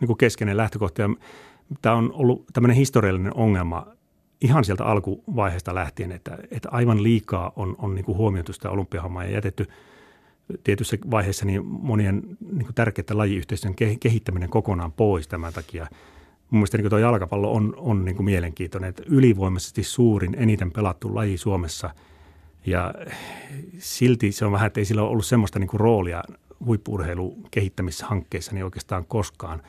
niin kuin keskeinen lähtökohta ja tämä on ollut tämmöinen historiallinen ongelma ihan sieltä alkuvaiheesta lähtien, että, että aivan liikaa on, on niin kuin huomioitu sitä olympiahommaa ja jätetty tietyssä vaiheessa niin monien niin kuin tärkeitä lajiyhteisöjen kehittäminen kokonaan pois tämän takia. Mun mielestä niin tuo jalkapallo on, on niin kuin mielenkiintoinen, että ylivoimaisesti suurin, eniten pelattu laji Suomessa – ja silti se on vähän, että ei sillä ole ollut semmoista niin kuin roolia huippuurheilun kehittämishankkeissa niin oikeastaan koskaan.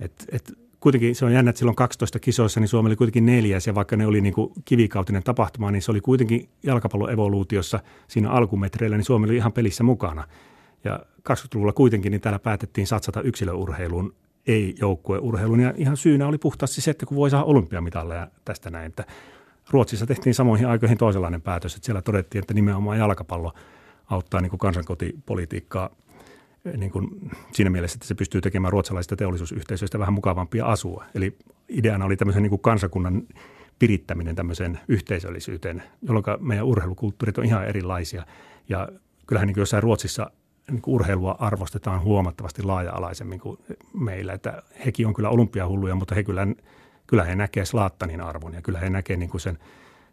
Et, et kuitenkin se on jännä, että silloin 12 kisoissa niin Suomi oli kuitenkin neljäs ja vaikka ne oli niin kuin kivikautinen tapahtuma, niin se oli kuitenkin jalkapallon evoluutiossa siinä alkumetreillä, niin Suomi oli ihan pelissä mukana. Ja 20-luvulla kuitenkin niin täällä päätettiin satsata yksilöurheiluun, ei joukkueurheiluun. Ja ihan syynä oli puhtaasti se, että kun voi saada olympiamitalleja tästä näin, että Ruotsissa tehtiin samoihin aikoihin toisenlainen päätös, että siellä todettiin, että nimenomaan jalkapallo auttaa niin kuin kansankotipolitiikkaa niin kuin siinä mielessä, että se pystyy tekemään ruotsalaisista teollisuusyhteisöistä vähän mukavampia asua. Eli ideana oli tämmöisen niin kuin kansakunnan pirittäminen tämmöiseen yhteisöllisyyteen, jolloin meidän urheilukulttuurit on ihan erilaisia. Ja kyllähän niin kuin jossain Ruotsissa niin kuin urheilua arvostetaan huomattavasti laaja-alaisemmin kuin meillä. Että hekin on kyllä olympiahulluja, mutta he kyllä kyllä he näkee Slaattanin arvon ja kyllä he näkee niin kuin sen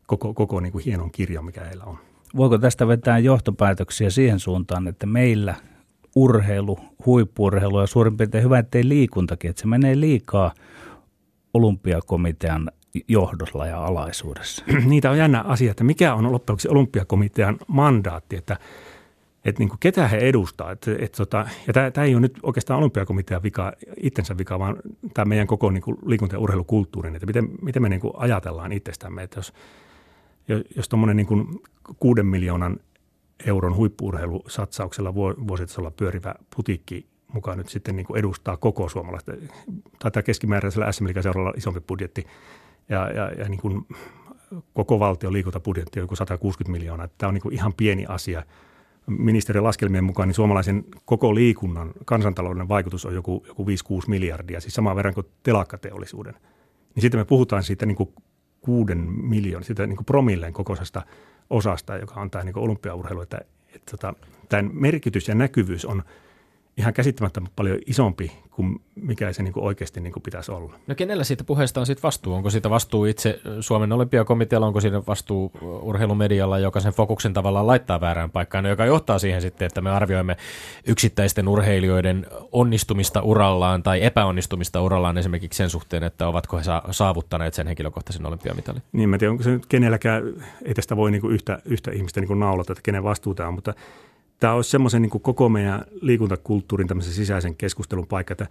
koko, koko niin kuin hienon kirjon, mikä heillä on. Voiko tästä vetää johtopäätöksiä siihen suuntaan, että meillä urheilu, huippuurheilu ja suurin piirtein hyvä, ettei liikuntakin, että se menee liikaa olympiakomitean johdolla ja alaisuudessa. (clears throat) Niitä on jännä asia, että mikä on loppujen olympiakomitean mandaatti, että – että niin kuin ketä he edustaa. Et, et tota, ja tämä ei ole nyt oikeastaan olympiakomitean vika, itsensä vika, vaan tämä meidän koko niin kuin liikunta- ja urheilukulttuurin, että miten, miten me niin kuin ajatellaan itsestämme. Että jos jos tuommoinen niin kuuden miljoonan euron huippuurheilusatsauksella vuositasolla pyörivä putiikki mukaan nyt sitten niin kuin edustaa koko suomalaista, tai keskimääräisellä SM seuralla isompi budjetti, ja, ja, ja niin kuin koko valtion liikuntabudjetti on joku 160 miljoonaa. Tämä on niin kuin ihan pieni asia – ministeriön laskelmien mukaan niin suomalaisen koko liikunnan kansantalouden vaikutus on joku, joku 5-6 miljardia, siis samaan verran kuin telakkateollisuuden. Niin sitten me puhutaan siitä niin kuin kuuden miljoonan, siitä niin kuin promilleen kokoisesta osasta, joka on tämä niin olympiaurheilu. Että, että, tota, tämän merkitys ja näkyvyys on – ihan käsittämättömän paljon isompi kuin mikä se niin kuin oikeasti niin kuin pitäisi olla. No kenellä siitä puheesta on sitten vastuu? Onko siitä vastuu itse Suomen olympiakomitealla, onko siinä vastuu urheilumedialla, joka sen fokuksen tavallaan laittaa väärään paikkaan, joka johtaa siihen sitten, että me arvioimme yksittäisten urheilijoiden onnistumista urallaan tai epäonnistumista urallaan esimerkiksi sen suhteen, että ovatko he saavuttaneet sen henkilökohtaisen olympiamitalin? Niin, mä tiedän, onko se nyt kenelläkään, ei tästä voi niin kuin yhtä, yhtä ihmistä niin kuin naulata, että kenen vastuuta on, mutta tämä olisi semmoisen niin koko meidän liikuntakulttuurin tämmöisen sisäisen keskustelun paikka, että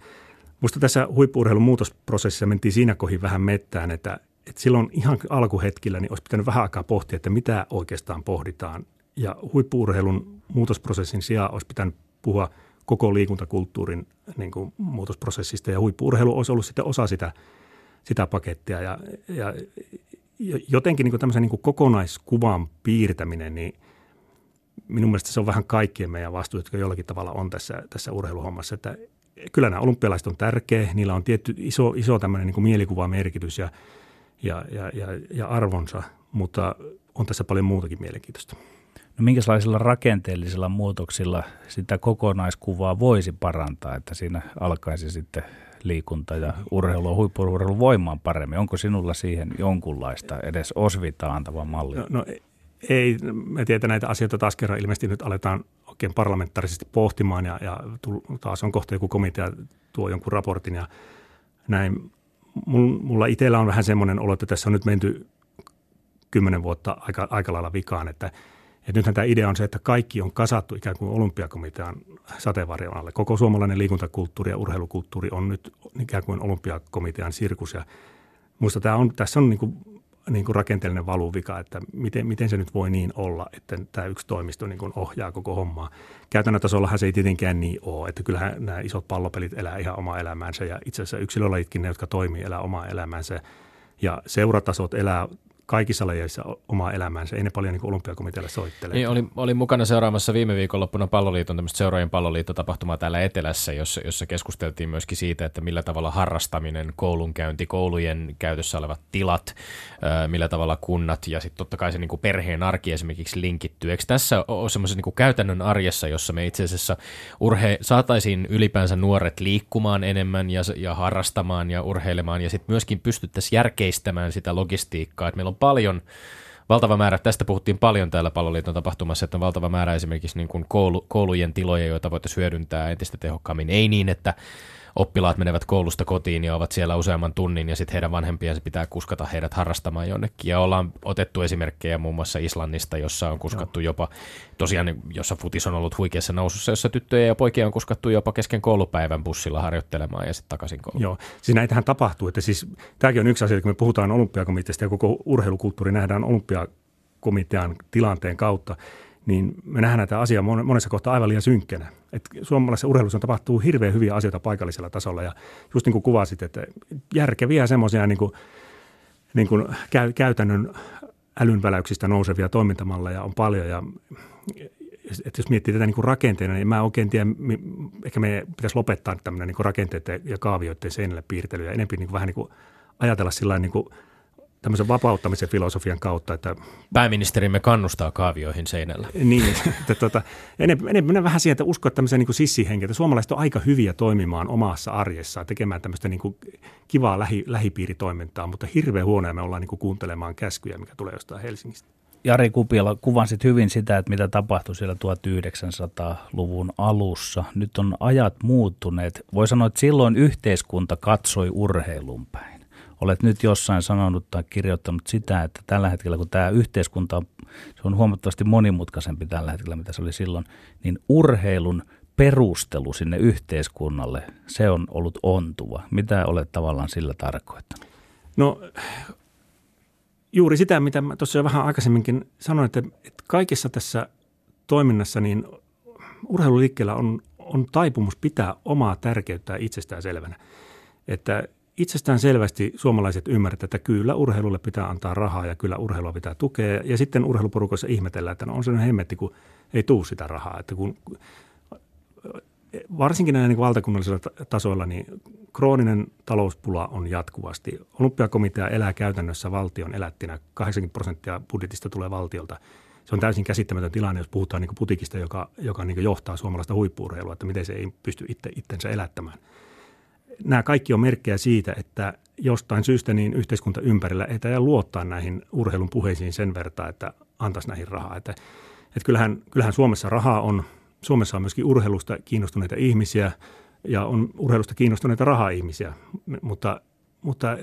Musta tässä huippuurheilun muutosprosessissa mentiin siinä kohin vähän mettään, että, että silloin ihan alkuhetkillä niin olisi pitänyt vähän aikaa pohtia, että mitä oikeastaan pohditaan. Ja huippuurheilun muutosprosessin sijaan olisi pitänyt puhua koko liikuntakulttuurin niin kuin muutosprosessista ja huippuurheilu olisi ollut sitten osa sitä, sitä pakettia. Ja, ja jotenkin niin kuin tämmöisen niin kuin kokonaiskuvan piirtäminen, niin minun mielestä se on vähän kaikkien meidän vastuut, jotka jollakin tavalla on tässä, tässä urheiluhommassa, että kyllä nämä olympialaiset on tärkeä, niillä on tietty iso, iso tämmöinen niin mielikuvamerkitys ja, ja, ja, ja, ja arvonsa, mutta on tässä paljon muutakin mielenkiintoista. No minkälaisilla rakenteellisilla muutoksilla sitä kokonaiskuvaa voisi parantaa, että siinä alkaisi sitten liikunta ja urheilu, huippu voimaan paremmin? Onko sinulla siihen jonkunlaista edes osvita antava malli? No, no ei, me tiedän näitä asioita taas kerran ilmeisesti nyt aletaan oikein parlamentaarisesti pohtimaan ja, ja taas on kohta joku komitea tuo jonkun raportin ja näin. Mulla itsellä on vähän semmoinen olo, että tässä on nyt menty kymmenen vuotta aika, aika lailla vikaan, että, että nythän tämä idea on se, että kaikki on kasattu ikään kuin olympiakomitean sateenvarjon alle. Koko suomalainen liikuntakulttuuri ja urheilukulttuuri on nyt ikään kuin olympiakomitean sirkus ja Muista tämä on, tässä on niin niin kuin rakenteellinen valuvika, että miten, miten se nyt voi niin olla, että tämä yksi toimisto niin kuin ohjaa koko hommaa. Käytännön tasollahan se ei tietenkään niin ole, että kyllähän nämä isot pallopelit elää ihan omaa elämäänsä ja itse asiassa yksilölajitkin ne, jotka toimii, elää omaa elämäänsä ja seuratasot elää kaikissa lajeissa omaa elämäänsä. Ei ne paljon niin olympiakomitealle soittele. Niin, oli, oli mukana seuraamassa viime viikonloppuna palloliiton tämmöistä seuraajien palloliittotapahtumaa täällä Etelässä, jossa, jossa keskusteltiin myöskin siitä, että millä tavalla harrastaminen, koulunkäynti, koulujen käytössä olevat tilat, millä tavalla kunnat ja sitten totta kai se niin kuin perheen arki esimerkiksi linkittyy. Eikö tässä ole semmoisen niin käytännön arjessa, jossa me itse asiassa urhe- saataisiin ylipäänsä nuoret liikkumaan enemmän ja, ja harrastamaan ja urheilemaan ja sitten myöskin pystyttäisiin järkeistämään sitä logistiikkaa, että meillä on paljon valtava määrä, tästä puhuttiin paljon täällä palloliiton tapahtumassa, että on valtava määrä esimerkiksi niin kuin koulu, koulujen tiloja, joita voitaisiin hyödyntää entistä tehokkaammin. Ei niin, että oppilaat menevät koulusta kotiin ja ovat siellä useamman tunnin ja sitten heidän vanhempiensa pitää kuskata heidät harrastamaan jonnekin. Ja ollaan otettu esimerkkejä muun muassa Islannista, jossa on kuskattu Joo. jopa, tosiaan jossa futis on ollut huikeassa nousussa, jossa tyttöjä ja poikia on kuskattu jopa kesken koulupäivän bussilla harjoittelemaan ja sitten takaisin kouluun. Joo, siis näitähän tapahtuu. Että siis, tämäkin on yksi asia, kun me puhutaan olympiakomiteasta ja koko urheilukulttuuri nähdään olympiakomitean tilanteen kautta niin me nähdään tämä asia monessa kohtaa aivan liian synkkänä. Et suomalaisessa urheilussa tapahtuu hirveän hyviä asioita paikallisella tasolla ja just niin kuin kuvasit, että järkeviä semmoisia niin niin käytännön älynväläyksistä nousevia toimintamalleja on paljon ja että jos miettii tätä niin kuin rakenteena, niin mä oikein tiedä, ehkä me pitäisi lopettaa tämmöinen niin rakenteiden ja kaavioiden seinälle piirtely ja enemmän niin kuin vähän niin kuin ajatella sillä niin tämmöisen vapauttamisen filosofian kautta. Että, Pääministerimme kannustaa kaavioihin seinällä. Niin, että tuota, enemmän, enemmän vähän siihen, että uskoa tämmöisen niin sissihenkeä, että suomalaiset on aika hyviä toimimaan omassa arjessaan, tekemään tämmöistä niin kuin kivaa lähi, lähipiiritoimintaa, mutta hirveän huonoja me ollaan niin kuin kuuntelemaan käskyjä, mikä tulee jostain Helsingistä. Jari Kupiala, kuvasit hyvin sitä, että mitä tapahtui siellä 1900-luvun alussa. Nyt on ajat muuttuneet. Voi sanoa, että silloin yhteiskunta katsoi urheilun päin olet nyt jossain sanonut tai kirjoittanut sitä, että tällä hetkellä, kun tämä yhteiskunta on, se on huomattavasti monimutkaisempi tällä hetkellä, mitä se oli silloin, niin urheilun perustelu sinne yhteiskunnalle, se on ollut ontuva. Mitä olet tavallaan sillä tarkoittanut? No juuri sitä, mitä tuossa jo vähän aikaisemminkin sanoin, että, että kaikessa tässä toiminnassa niin urheiluliikkeellä on, on taipumus pitää omaa tärkeyttä itsestään selvänä. Että itsestään selvästi suomalaiset ymmärtävät, että kyllä urheilulle pitää antaa rahaa ja kyllä urheilua pitää tukea. Ja sitten urheiluporukoissa ihmetellään, että no on sellainen hemmetti, kun ei tuu sitä rahaa. Että kun, varsinkin näillä niin valtakunnallisilla tasoilla niin krooninen talouspula on jatkuvasti. Olympiakomitea elää käytännössä valtion elättinä. 80 prosenttia budjetista tulee valtiolta. Se on täysin käsittämätön tilanne, jos puhutaan niin putikista, joka, joka niin johtaa suomalaista huippuurheilua, että miten se ei pysty itse, itsensä elättämään – nämä kaikki on merkkejä siitä, että jostain syystä niin yhteiskunta ympärillä ei tajaa luottaa näihin urheilun puheisiin sen verran, että antaisi näihin rahaa. Että, että kyllähän, kyllähän Suomessa rahaa on, Suomessa on myöskin urheilusta kiinnostuneita ihmisiä ja on urheilusta kiinnostuneita raha-ihmisiä, mutta, mutta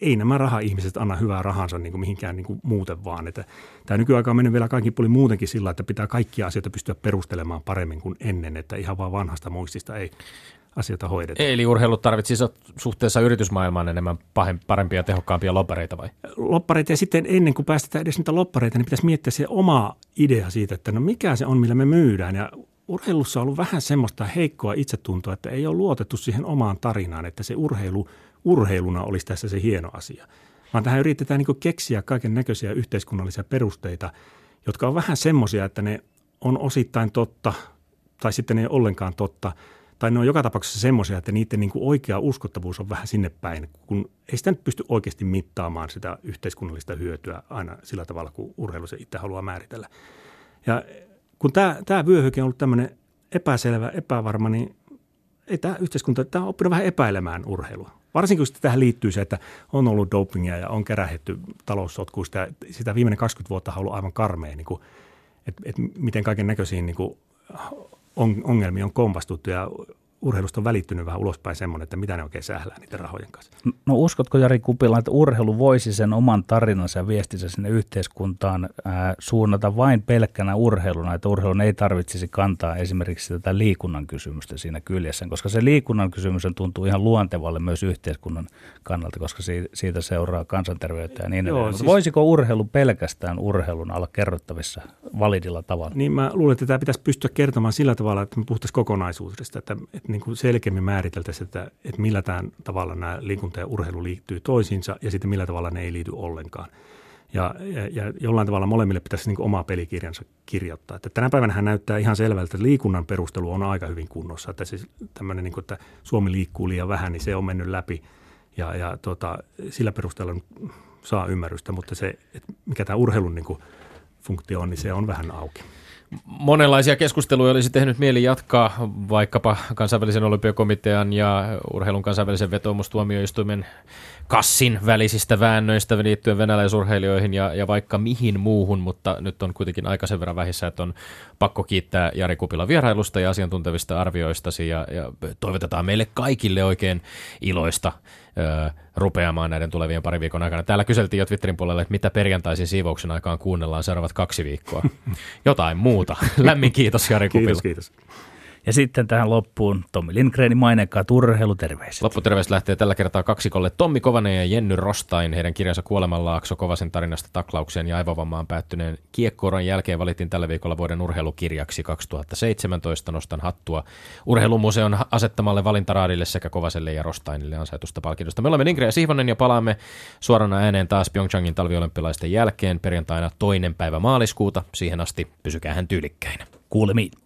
ei nämä raha-ihmiset anna hyvää rahansa niin kuin mihinkään niin kuin muuten vaan. Että tämä nykyaika on mennyt vielä kaikki puoli muutenkin sillä, että pitää kaikkia asioita pystyä perustelemaan paremmin kuin ennen, että ihan vaan vanhasta muistista ei asioita hoideta. Eli urheilu tarvitsisi suhteessa yritysmaailmaan enemmän parempia ja tehokkaampia loppareita vai? Loppareita ja sitten ennen kuin päästetään edes niitä loppareita, niin pitäisi miettiä se oma idea siitä, että no mikä se on, millä me myydään. Ja urheilussa on ollut vähän semmoista heikkoa itsetuntoa, että ei ole luotettu siihen omaan tarinaan, että se urheilu urheiluna olisi tässä se hieno asia. Vaan tähän yritetään niin keksiä kaiken näköisiä yhteiskunnallisia perusteita, jotka on vähän semmoisia, että ne on osittain totta tai sitten ne ei ole ollenkaan totta. Tai ne on joka tapauksessa semmoisia, että niiden niin oikea uskottavuus on vähän sinne päin, kun ei sitä nyt pysty oikeasti mittaamaan sitä yhteiskunnallista hyötyä aina sillä tavalla, kun urheilu se itse haluaa määritellä. Ja kun tämä, tämä vyöhyke on ollut tämmöinen epäselvä, epävarma, niin ei tämä yhteiskunta, tämä on oppinut vähän epäilemään urheilua. Varsinkin kun tähän liittyy se, että on ollut dopingia ja on kerähetty taloussotkuista. Sitä viimeinen 20 vuotta on ollut aivan karmea, niin kuin, että, että miten kaiken näköisiin niin ongelmiin on kompastuttu ja urheilusta on välittynyt vähän ulospäin semmoinen, että mitä ne oikein sählää niiden rahojen kanssa. No uskotko Jari Kupila, että urheilu voisi sen oman tarinansa ja viestinsä sinne yhteiskuntaan ää, suunnata vain pelkkänä urheiluna, että urheilun ei tarvitsisi kantaa esimerkiksi tätä liikunnan kysymystä siinä kyljessä, koska se liikunnan kysymys tuntuu ihan luontevalle myös yhteiskunnan kannalta, koska siitä seuraa kansanterveyttä ja niin edelleen. Siis... Voisiko urheilu pelkästään urheilun olla kerrottavissa validilla tavalla? Niin mä luulen, että tämä pitäisi pystyä kertomaan sillä tavalla, että me puhuttaisiin kokonaisuudesta, että, että niin kuin selkeämmin määriteltäisiin, että, että millä tämän tavalla nämä liikunta ja urheilu liittyy toisiinsa ja sitten millä tavalla ne ei liity ollenkaan. Ja, ja, ja jollain tavalla molemmille pitäisi niin oma pelikirjansa kirjoittaa. Että tänä päivänä näyttää ihan selvältä, että liikunnan perustelu on aika hyvin kunnossa. Että siis tämmöinen, niin kuin, että Suomi liikkuu liian vähän, niin se on mennyt läpi ja, ja tota, sillä perusteella saa ymmärrystä, mutta se, että mikä tämä urheilun niin kuin, funktio on, niin se on vähän auki. Monenlaisia keskusteluja olisi tehnyt mieli jatkaa vaikkapa kansainvälisen olympiakomitean ja urheilun kansainvälisen vetoomustuomioistuimen kassin välisistä väännöistä liittyen venäläisurheilijoihin ja, ja vaikka mihin muuhun, mutta nyt on kuitenkin aika sen verran vähissä, että on pakko kiittää Jari Kupila vierailusta ja asiantuntevista arvioistasi ja, ja toivotetaan meille kaikille oikein iloista ö, rupeamaan näiden tulevien pari viikon aikana. Täällä kyseltiin jo Twitterin puolella, että mitä perjantaisin siivouksen aikaan kuunnellaan seuraavat kaksi viikkoa. (laughs) Jotain muuta. Lämmin kiitos Jari Kupila. Kiitos, kiitos. Ja sitten tähän loppuun Tommi Lindgrenin mainekkaa turheiluterveiset. Lopputerveys lähtee tällä kertaa kaksikolle Tommi Kovanen ja Jenny Rostain. Heidän kirjansa Kuolemanlaakso Kovasen tarinasta taklaukseen ja aivovammaan päättyneen kiekkouran jälkeen valittiin tällä viikolla vuoden urheilukirjaksi 2017. Nostan hattua Urheilumuseon asettamalle valintaraadille sekä Kovaselle ja Rostainille ansaitusta palkinnosta. Me olemme Lindgren ja Sihvonen ja palaamme suorana ääneen taas Pyeongchangin talviolympialaisten jälkeen perjantaina toinen päivä maaliskuuta. Siihen asti pysykää hän tyylikkäinä. Kuulemiin.